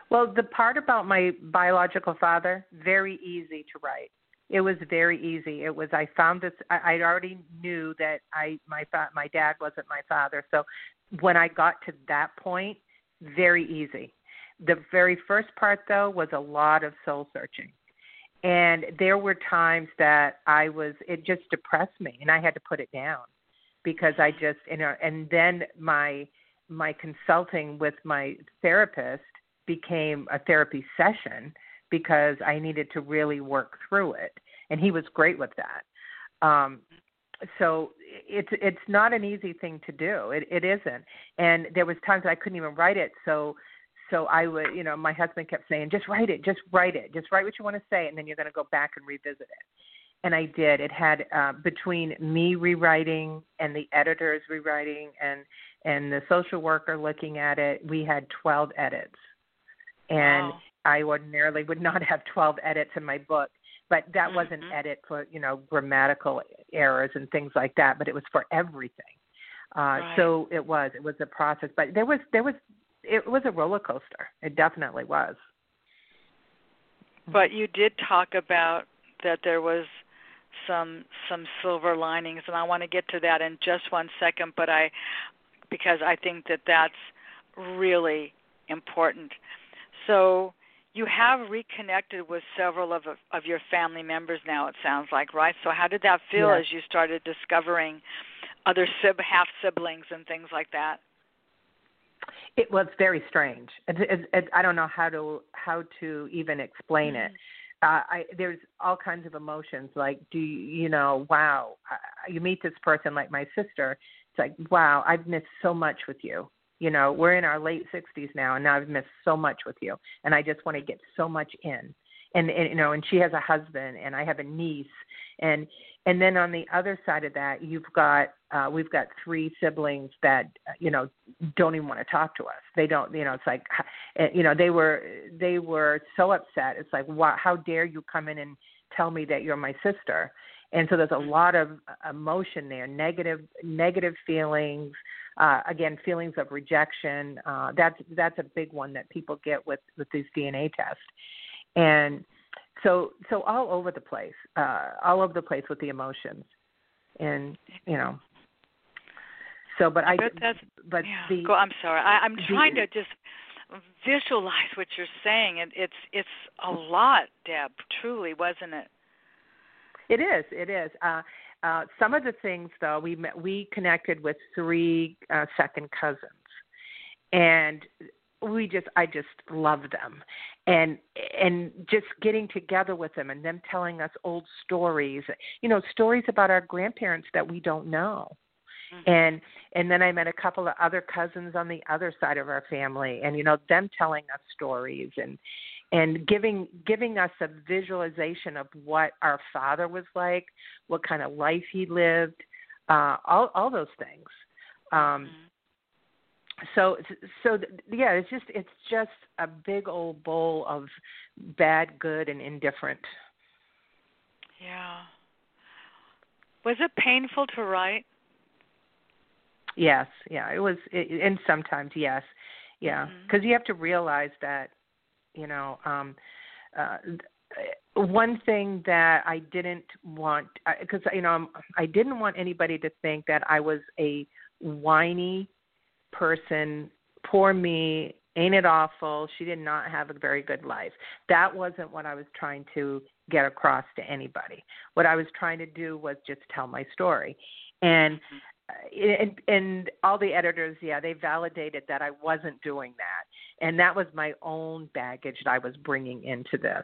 Speaker 2: Well, the part about my biological father, very easy to write it was very easy. It was I found this. I, I already knew that I my my dad wasn't my father. So when I got to that point, very easy. The very first part though was a lot of soul searching. And there were times that I was it just depressed me and I had to put it down because I just you know and then my my consulting with my therapist became a therapy session because I needed to really work through it, and he was great with that. Um, so it's it's not an easy thing to do. It it isn't, and there was times I couldn't even write it. So so I would, you know, my husband kept saying, just write it, just write it, just write what you want to say, and then you're going to go back and revisit it. And I did. It had uh, between me rewriting and the editors rewriting and and the social worker looking at it, we had 12 edits. And
Speaker 1: wow.
Speaker 2: I ordinarily would not [LAUGHS] have 12 edits in my book, but that
Speaker 1: mm-hmm.
Speaker 2: was an edit for, you know, grammatical errors and things like that, but it was for everything. Uh,
Speaker 1: right.
Speaker 2: So it was, it was a process, but there was, there was, it was a roller coaster. It definitely was.
Speaker 1: But you did talk about that there was some some silver linings, and I want to get to that in just one second. But I, because I think that that's really important. So you have reconnected with several of of your family members now. It sounds like, right? So how did that feel
Speaker 2: yes.
Speaker 1: as you started discovering other sib- half siblings and things like that?
Speaker 2: It was very strange. It, it, it, I don't know how to how to even explain
Speaker 1: mm-hmm.
Speaker 2: it. Uh, I, there's all kinds of emotions. Like, do you, you know? Wow, I, you meet this person like my sister. It's like, wow, I've missed so much with you you know we're in our late 60s now and now i've missed so much with you and i just want to get so much in. And, and you know and she has a husband and i have a niece. And and then on the other side of that you've got uh we've got three siblings that you know don't even want to talk to us. They don't you know it's like eh, you know they were they were so upset. It's like wow how dare you come in and tell me that you're my sister and so there's a lot of emotion there negative negative feelings uh, again, feelings of rejection. Uh, that's that's a big one that people get with with these DNA tests, and so so all over the place, uh, all over the place with the emotions, and you know. So, but I,
Speaker 1: but that's,
Speaker 2: but
Speaker 1: yeah.
Speaker 2: the,
Speaker 1: Go, I'm sorry. I, I'm
Speaker 2: the,
Speaker 1: trying to just visualize what you're saying, and it's it's a lot, Deb. Truly, wasn't it?
Speaker 2: It is. It is. Uh, uh, some of the things, though, we met, we connected with three uh, second cousins, and we just I just love them, and and just getting together with them and them telling us old stories, you know, stories about our grandparents that we don't know.
Speaker 1: Mm-hmm.
Speaker 2: And and then I met a couple of other cousins on the other side of our family, and you know them telling us stories, and and giving giving us a visualization of what our father was like, what kind of life he lived, uh, all all those things. Um,
Speaker 1: mm-hmm.
Speaker 2: so so yeah, it's just it's just a big old bowl of bad, good, and indifferent.
Speaker 1: Yeah. Was it painful to write?
Speaker 2: Yes, yeah, it was, it, and sometimes yes, yeah, because
Speaker 1: mm-hmm.
Speaker 2: you have to realize that you know um uh, one thing that I didn't want because you know I didn't want anybody to think that I was a whiny person. Poor me, ain't it awful? She did not have a very good life. That wasn't what I was trying to get across to anybody. What I was trying to do was just tell my story, and mm-hmm and, and all the editors, yeah, they validated that I wasn't doing that, and that was my own baggage that I was bringing into this.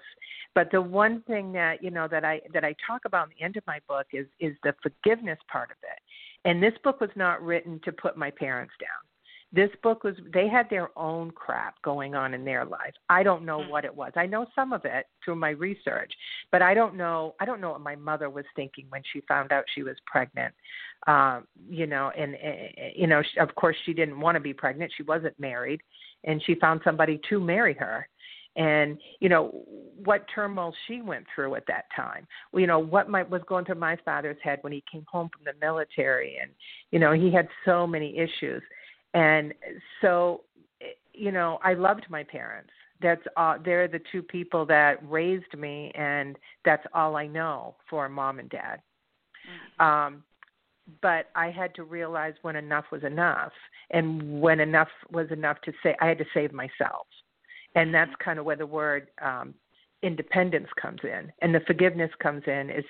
Speaker 2: But the one thing that you know that I that I talk about in the end of my book is is the forgiveness part of it. And this book was not written to put my parents down this book was they had their own crap going on in their life i don't know mm. what it was i know some of it through my research but i don't know i don't know what my mother was thinking when she found out she was pregnant um you know and uh, you know of course she didn't want to be pregnant she wasn't married and she found somebody to marry her. And you know what turmoil she went through at that time. You know what might was going through my father's head when he came home from the military and you know he had so many issues. And so you know i loved my parents. That's all they're the two people that raised me and that's all i know for mom and dad. Mm-hmm. um but i had to realize when enough was enough and when enough was enough to say i had to save myself. And that's mm-hmm. kind of where the word um independence comes in. And the forgiveness comes in is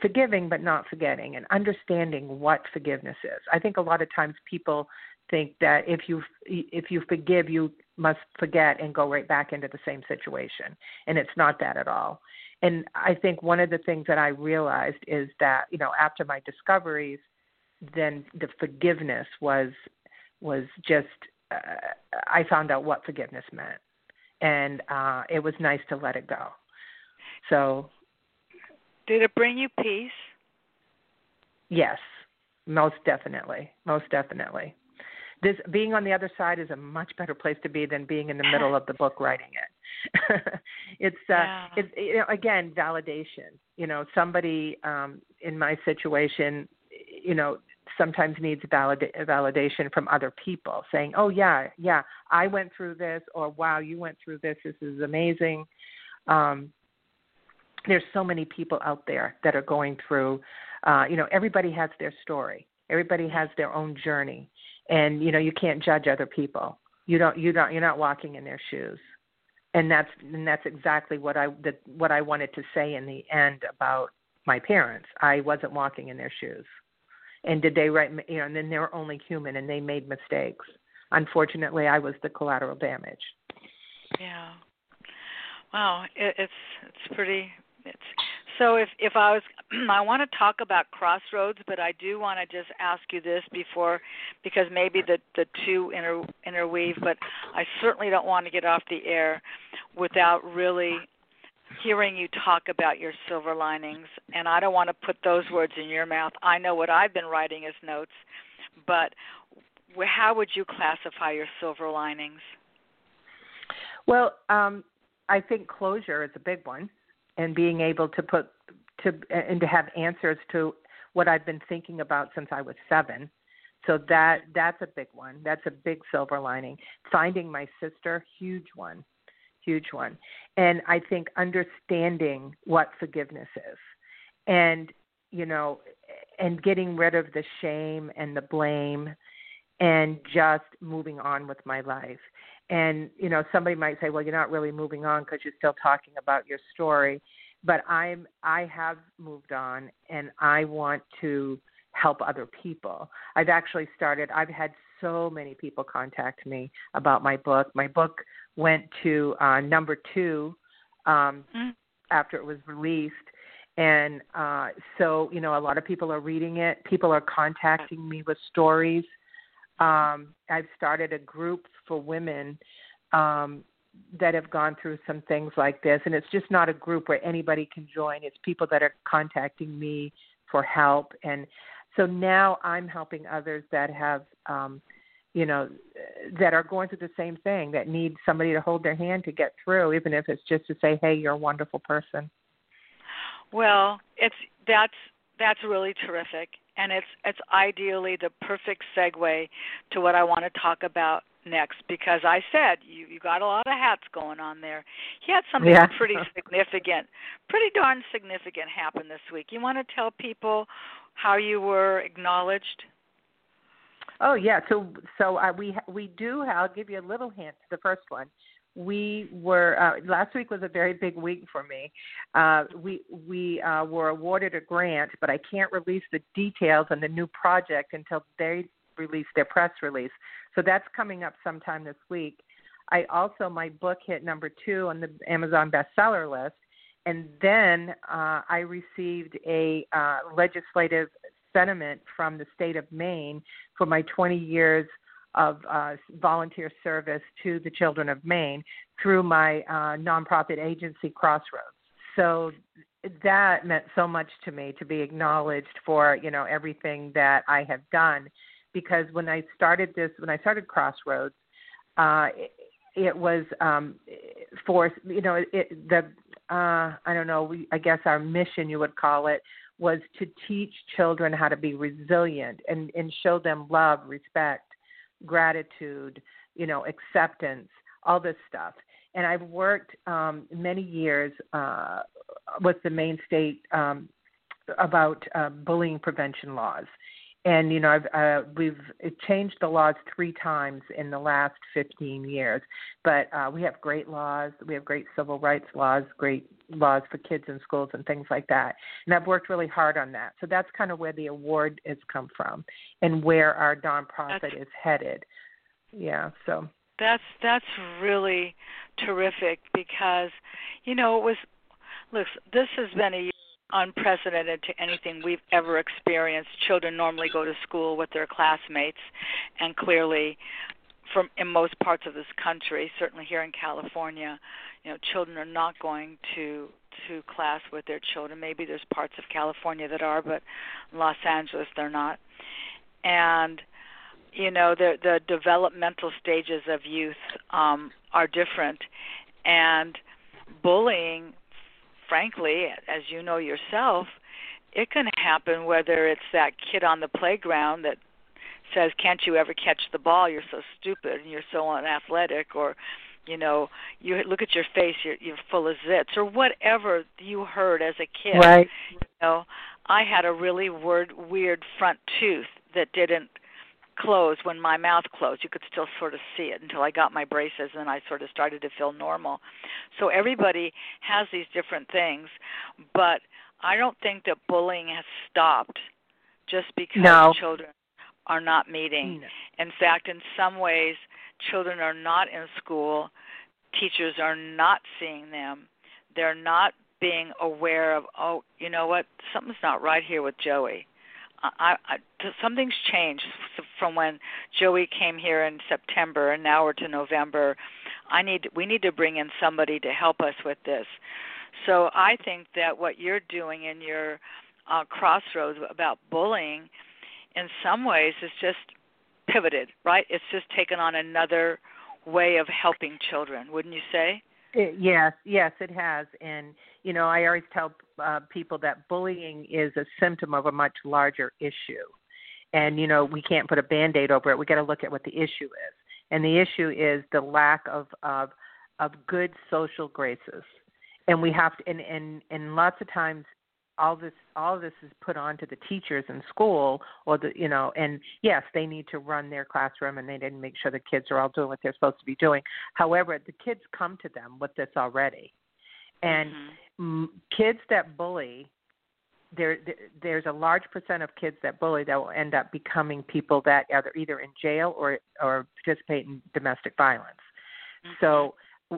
Speaker 2: forgiving but not forgetting and understanding what forgiveness is. I think a lot of times people think that if you if you forgive you must forget and go right back into the same situation. And it's not that at all and i think one of the things that i realized is that you know after my discoveries then the forgiveness was was just uh, i found out what forgiveness meant. And uh it was nice to let it go. So
Speaker 1: did it bring you peace?
Speaker 2: Yes. Most definitely. Most definitely this being on the other side is a much better place to be than being in the middle of the book writing it. [LAUGHS] it's uh yeah. it's you know, again validation. You know, somebody um in my situation, you know, sometimes needs valid- validation from other people saying, "Oh yeah, yeah, I went through this," or "Wow, you went through this. This is amazing." Um, there's so many people out there that are going through. Uh, you know, everybody has their story. Everybody has their own journey, and you know you can't judge other people. You don't you don't you're not walking in their shoes. And that's and that's exactly what i the, what i wanted to say in the end about my parents. I wasn't walking in their shoes. And did they write you know and then they're only human and they made mistakes. Unfortunately i was the collateral damage.
Speaker 1: Yeah. Wow it, it's it's pretty so if if I was [CLEARS THROAT] I want to talk about crossroads, but I do want to just ask you this before because maybe the the two inter, interweave, but I certainly don't want to get off the air without really hearing you talk about your silver linings and I don't want to put those words in your mouth. I know what I've been writing as notes, but how would you classify your silver linings?
Speaker 2: Well, um I think closure is a big one and being able to put to and to have answers to what I've been thinking about since I was seven. So that that's a big one. That's a big silver lining. Finding my sister, huge one, huge one. And I think understanding what forgiveness is, and you know, and getting rid of the shame and the blame, and just moving on with my life. And you know, somebody might say, "Well, you're not really moving on because you're still talking about your story." But I'm I have moved on, and I want to help other people. I've actually started. I've had so many people contact me about my book. My book went to uh, number two um, mm. after it was released, and uh, so you know a lot of people are reading it. People are contacting me with stories um, I've started a group for women um, that have gone through some things like this, and it's just not a group where anybody can join. It's people that are contacting me for help, and so now I'm helping others that have, um, you know, that are going through the same thing that need somebody to hold their hand to get through, even if it's just to say, "Hey, you're a wonderful person."
Speaker 1: Well, it's that's that's really terrific and it's it's ideally the perfect segue to what I want to talk about next because I said you you got a lot of hats going on there. He had something
Speaker 2: Yeah.
Speaker 1: pretty significant, pretty darn significant happen this week. You want to tell people how you were acknowledged?
Speaker 2: Oh yeah, so so uh, we we do. I'll give you a little hint. To the first one, we were uh, last week was a very big week for me. Uh, we we uh, were awarded a grant, but I can't release the details on the new project until they release their press release. So that's coming up sometime this week. I also my book hit number two on the Amazon bestseller list, and then uh, I received a uh, legislative sentiment from the state of Maine for my 20 years of uh, volunteer service to the children of Maine through my uh, nonprofit agency Crossroads. So that meant so much to me to be acknowledged for you know everything that I have done because when I started this when I started Crossroads uh it, it was um for you know it the uh I don't know we I guess our mission you would call it was to teach children how to be resilient and and show them love respect gratitude you know acceptance all this stuff and I've worked um, many years uh, with the Maine State um, about uh, bullying prevention laws. And you know, I've uh, we've changed the laws three times in the last 15 years, but uh, we have great laws. We have great civil rights laws, great laws for kids in schools and things like that. And I've worked really hard on that. So that's kind of where the award has come from, and where our nonprofit
Speaker 1: That's-
Speaker 2: is headed. Yeah. So
Speaker 1: That's that's really terrific because you know it was look this has been a year unprecedented to anything we've ever experienced. Children normally go to school with their classmates and clearly from in most parts of this country, certainly here in California, you know, children are not going to to class with their children. Maybe there's parts of California that are, but in Los Angeles they're not. And you know the the developmental stages of youth um are different and bullying frankly as you know yourself it can happen whether it's that kid on the playground that says can't you ever catch the ball you're so stupid and you're so unathletic or you know you look at your face you're you're full of zits or whatever you heard as a kid
Speaker 2: right.
Speaker 1: you know i had a really word weird front tooth that didn't close when my mouth closed you could still sort of see it until i got my braces and i sort of started to feel normal so everybody has these different things but i don't think that bullying has stopped just because
Speaker 2: No.
Speaker 1: children are not meeting
Speaker 2: No.
Speaker 1: in fact in some ways children are not in school teachers are not seeing them they're not being aware of oh you know what something's not right here with joey I, I, something's changed from when Joey came here in September, and now we're to November. I need we need to bring in somebody to help us with this. So I think that what you're doing in your uh, crossroads about bullying, in some ways, is just pivoted, right? It's just taken on another way of helping children, wouldn't you say?
Speaker 2: It, yes, yes, it has. And, you know, I always tell uh, people that bullying is a symptom of a much larger issue. And, you know, we can't put a band aid over it. we got to look at what the issue is. And the issue is the lack of, of, of good social graces. And we have to, and, and, and lots of times all this all this is put on to the teachers in school or the you know and yes they need to run their classroom and they didn't make sure the kids are all doing what they're supposed to be doing however the kids come to them with this already and
Speaker 1: Mhm.
Speaker 2: Kids that bully there there- there's a large percent of kids that bully that will end up becoming people that are either in jail or or participate in domestic violence.
Speaker 1: Mhm.
Speaker 2: so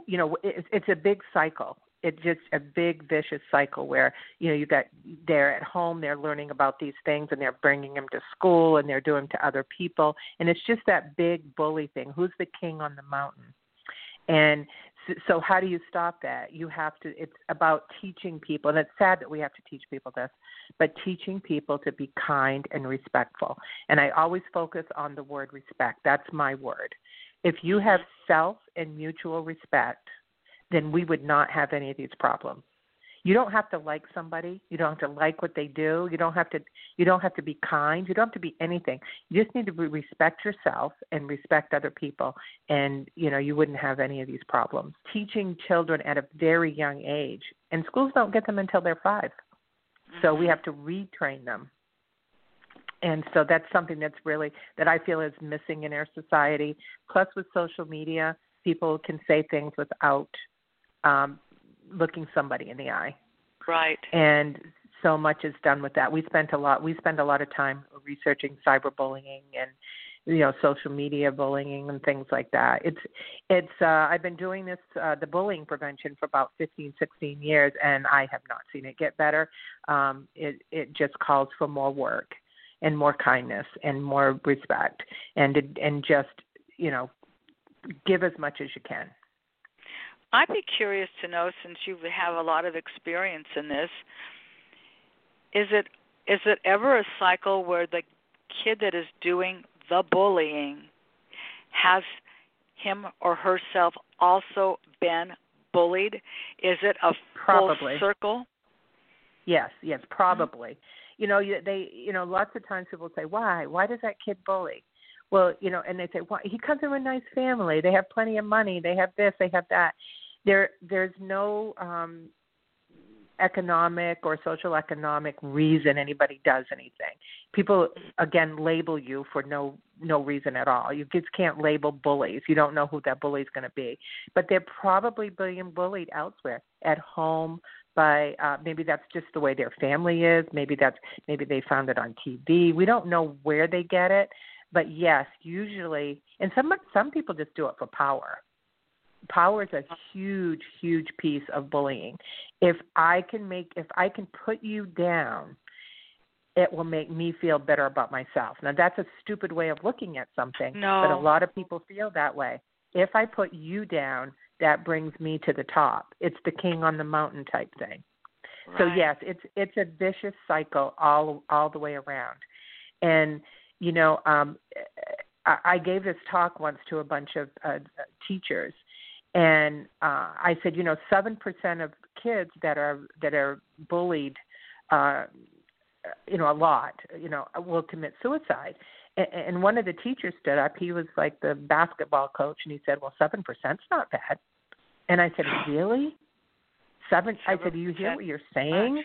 Speaker 2: you know it's it's a big cycle. It's just a big vicious cycle where you know you got they're at home they're learning about these things and they're bringing them to school and they're doing them to other people. And it's just that big bully thing. Who's the king on the mountain? And so how do you stop that? You have to it's about teaching people and it's sad that we have to teach people this but teaching people to be kind and respectful. And i always focus on the word respect. That's my word. If you mm-hmm. have self and mutual respect then we would not have any of these problems. You don't have to like somebody. You don't have to like what they do. You don't have to you don't have to be kind. You don't have to be anything. You just need to respect yourself and respect other people and you know, you wouldn't have any of these problems. Teaching children at a very young age and schools don't get them until they're 5. So we mm-hmm. have to retrain them and so that's something that's really that I feel is missing in our society. Plus, with social media, people can say things without um, looking somebody in the eye.
Speaker 1: Right.
Speaker 2: And so much is done with that. We spent a lot. We spend a lot of time researching cyberbullying and you know social media bullying and things like that it's it's uh i've been doing this uh the bullying prevention for about 15 16 years and i have not seen it get better um it it just calls for more work and more kindness and more respect and and just you know give as much as you can
Speaker 1: i'd be curious to know since you have a lot of experience in this is it is it ever a cycle where the kid that is doing the bullying has him or herself also been bullied? Is it a
Speaker 2: probably.
Speaker 1: full circle?
Speaker 2: Yes yes probably. Mm-hmm you know they you know lots of times people say why? Why does that kid bully well you know and they say he comes from a nice family. They have plenty of money. They have this they have that. There there's no um economic or social economic reason anybody does anything. People again label you for no no reason at all. You just can't label bullies. You don't know who that bully is going to be. But they're probably being bullied elsewhere at home by uh, maybe that's just the way their family is. Maybe that's maybe they found it on TV. We don't know where they get it, but yes, usually, and some some people just do it for power. Power is a huge, huge piece of bullying. If I can make, if I can put you down, it will make me feel better about myself. Now that's a stupid way of looking at something,
Speaker 1: no.
Speaker 2: but a lot of people feel that way. If I put you down, that brings me to the top. It's the king on the mountain type thing.
Speaker 1: Right.
Speaker 2: So yes, it's it's a vicious cycle all all the way around. And you know, um I, I gave this talk once to a bunch of uh, teachers and uh I said, you know, 7% of kids that are that are bullied uh you know a lot you know will commit suicide and one of the teachers stood up. He was like the basketball coach, and he said, "Well, seven percent's not bad." And I said, [SIGHS] "Really? Seven? I said, "Do you hear what you're saying?"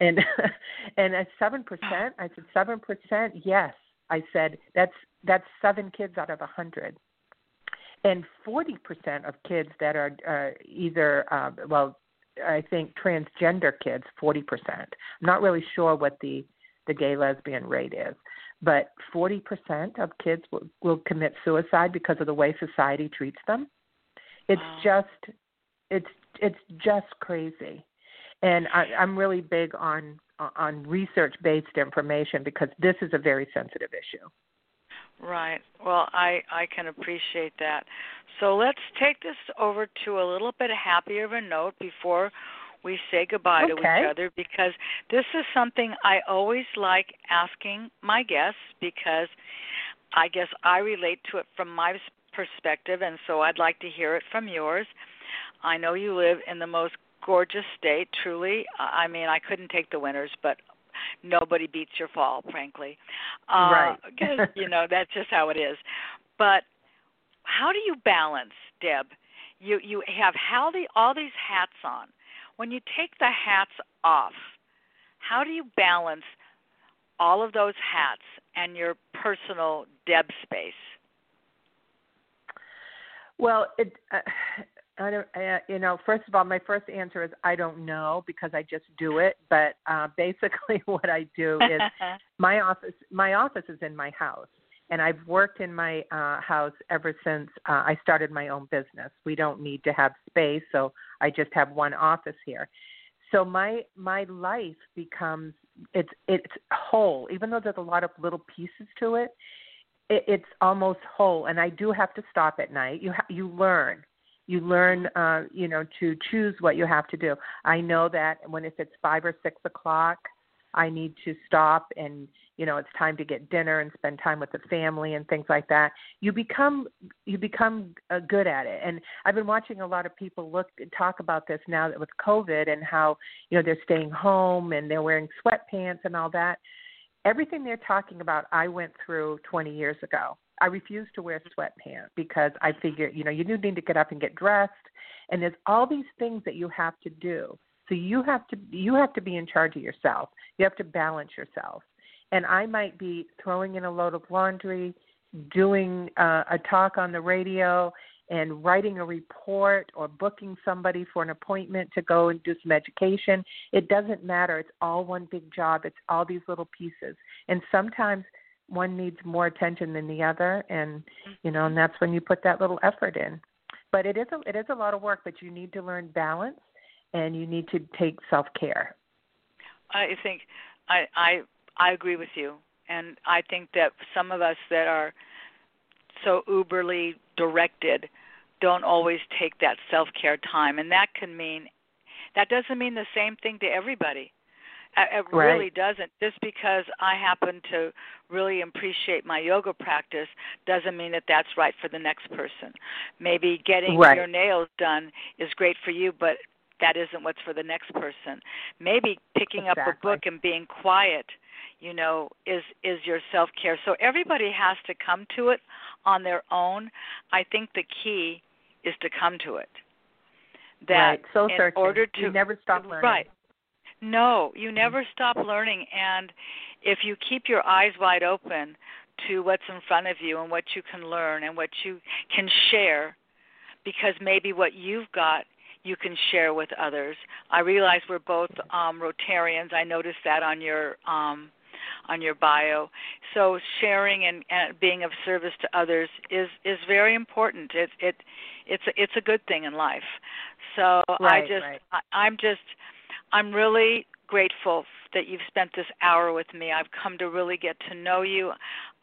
Speaker 2: And [LAUGHS] and at seven percent, I said, "Seven percent? Yes." I said, "That's that's seven kids out of a hundred. And forty percent of kids that are uh, either uh, well, I think transgender kids, forty percent. I'm not really sure what the the gay lesbian rate is but 40% of kids will, will commit suicide because of the way society treats them. It's wow. just it's it's just crazy. And I, I'm really big on on research based information because this is a very sensitive issue.
Speaker 1: Right. Well, I I can appreciate that. So let's take this over to a little bit happier of a note before we say goodbye
Speaker 2: okay.
Speaker 1: to each other because this is something I always like asking my guests because I guess I relate to it from my perspective and so I'd like to hear it from yours. I know you live in the most gorgeous state, truly. I mean, I couldn't take the winters, but nobody beats your fall, frankly. Uh,
Speaker 2: right.
Speaker 1: Because, [LAUGHS] you know, that's just how it is. But how do you balance, Deb? You you have how the all these hats on when you take the hats off, how do you balance all of those hats and your personal Deb space?
Speaker 2: Well, it. Uh, I don't, uh, you know, first of all, my first answer is I don't know because I just do it. But uh, [LAUGHS] basically, [LAUGHS] what I do is [LAUGHS] my office. My office is in my house, and I've worked in my uh, house ever since uh, I started my own business. We don't need to have space, so I just have one office here. So my my life becomes it's it's whole, even though there's a lot of little pieces to it. it it's almost whole, and I do have to stop at night. You ha- you learn, you learn, uh, you know, to choose what you have to do. I know that when if it's five or six o'clock, I need to stop and you know it's time to get dinner and spend time with the family and things like that. You become you become uh, good at it. And i've been watching a lot of people look talk about this now with covid and how you know they're staying home and they're wearing sweatpants and all that. Everything they're talking about i went through 20 years ago i refused to wear sweatpants because i figured you know you do need to get up and get dressed and there's all these things that you have to do so you have to you have to be in charge of yourself you have to balance yourself and I might be throwing in a load of laundry, doing uh, a talk on the radio, and writing a report or booking somebody for an appointment to go and do some education. It doesn't matter. It's all one big job. It's all these little pieces. And sometimes one needs more attention than the other and mm-hmm. you know, and that's when you put that little effort in. But it is a it is a lot of work, but you need to learn balance and you need to take self-care.
Speaker 1: I think I I I agree with you. And I think that some of us that are so uberly directed don't always take that self care time. And that can mean, that doesn't mean the same thing to everybody. Uh, it
Speaker 2: right.
Speaker 1: really doesn't. Just because I happen to really appreciate my yoga practice doesn't mean that that's right for the next person. Maybe getting
Speaker 2: right.
Speaker 1: your nails done is great for you, but that isn't what's for the next person. Maybe picking
Speaker 2: exactly.
Speaker 1: up a book and being quiet you know is is your self care so everybody has to come to it on their own i think the key is to come to it that
Speaker 2: right. so
Speaker 1: in order to
Speaker 2: you never stop learning
Speaker 1: right no you never stop learning and if you keep your eyes wide open to what's in front of you and what you can learn and what you can share because maybe what you've got you can share with others. I realize we're both um, Rotarians. I noticed that on your um, on your bio. So sharing and, and being of service to others is is very important. It it it's a, it's a good thing in life. So
Speaker 2: right,
Speaker 1: I just
Speaker 2: right.
Speaker 1: I, I'm just I'm really grateful that you've spent this hour with me. I've come to really get to know you.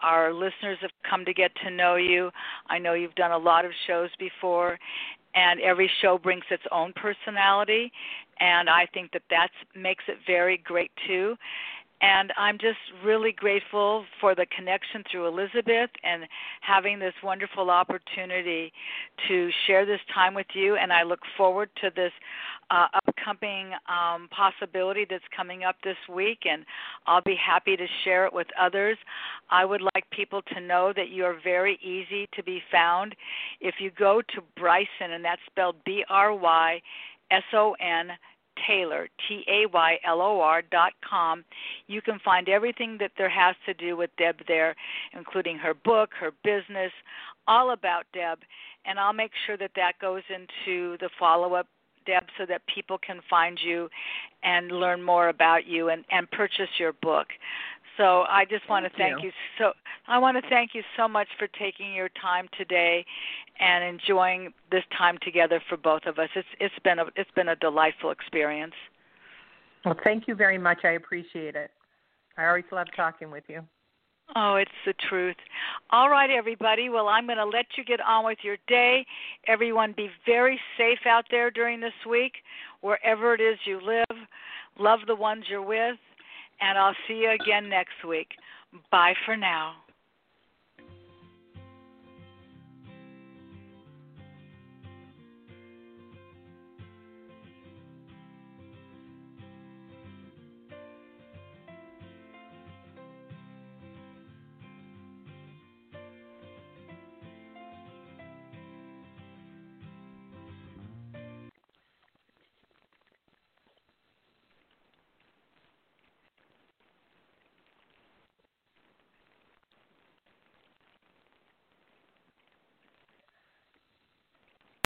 Speaker 1: Our listeners have come to get to know you. I know you've done a lot of shows before, and every show brings its own personality, and I think that that makes it very great too and I'm just really grateful for the connection through Elizabeth and having this wonderful opportunity to share this time with you. And I look forward to this uh, upcoming um, possibility that's coming up this week, and I'll be happy to share it with others. I would like people to know that you are very easy to be found. If you go to Bryson, and that's spelled B R Y S O N Taylor, T A Y L O R dot com. You can find everything that there has to do with Deb there, including her book, her business, all about Deb. And I'll make sure that that goes into the follow up, Deb, so that people can find you and learn more about you and, and purchase your book. So I just want to thank
Speaker 2: you.
Speaker 1: you so I want to thank you so much for taking your time today and enjoying this time together for both of us. It's it's been a it's been a delightful experience.
Speaker 2: Well, thank you very much. I appreciate it. I always love talking with you.
Speaker 1: Oh, it's the truth. All right, everybody. Well, I'm going to let you get on with your day. Everyone, be very safe out there during this week, wherever it is you live. Love the ones you're with and I'll see you again next week. Bye for now.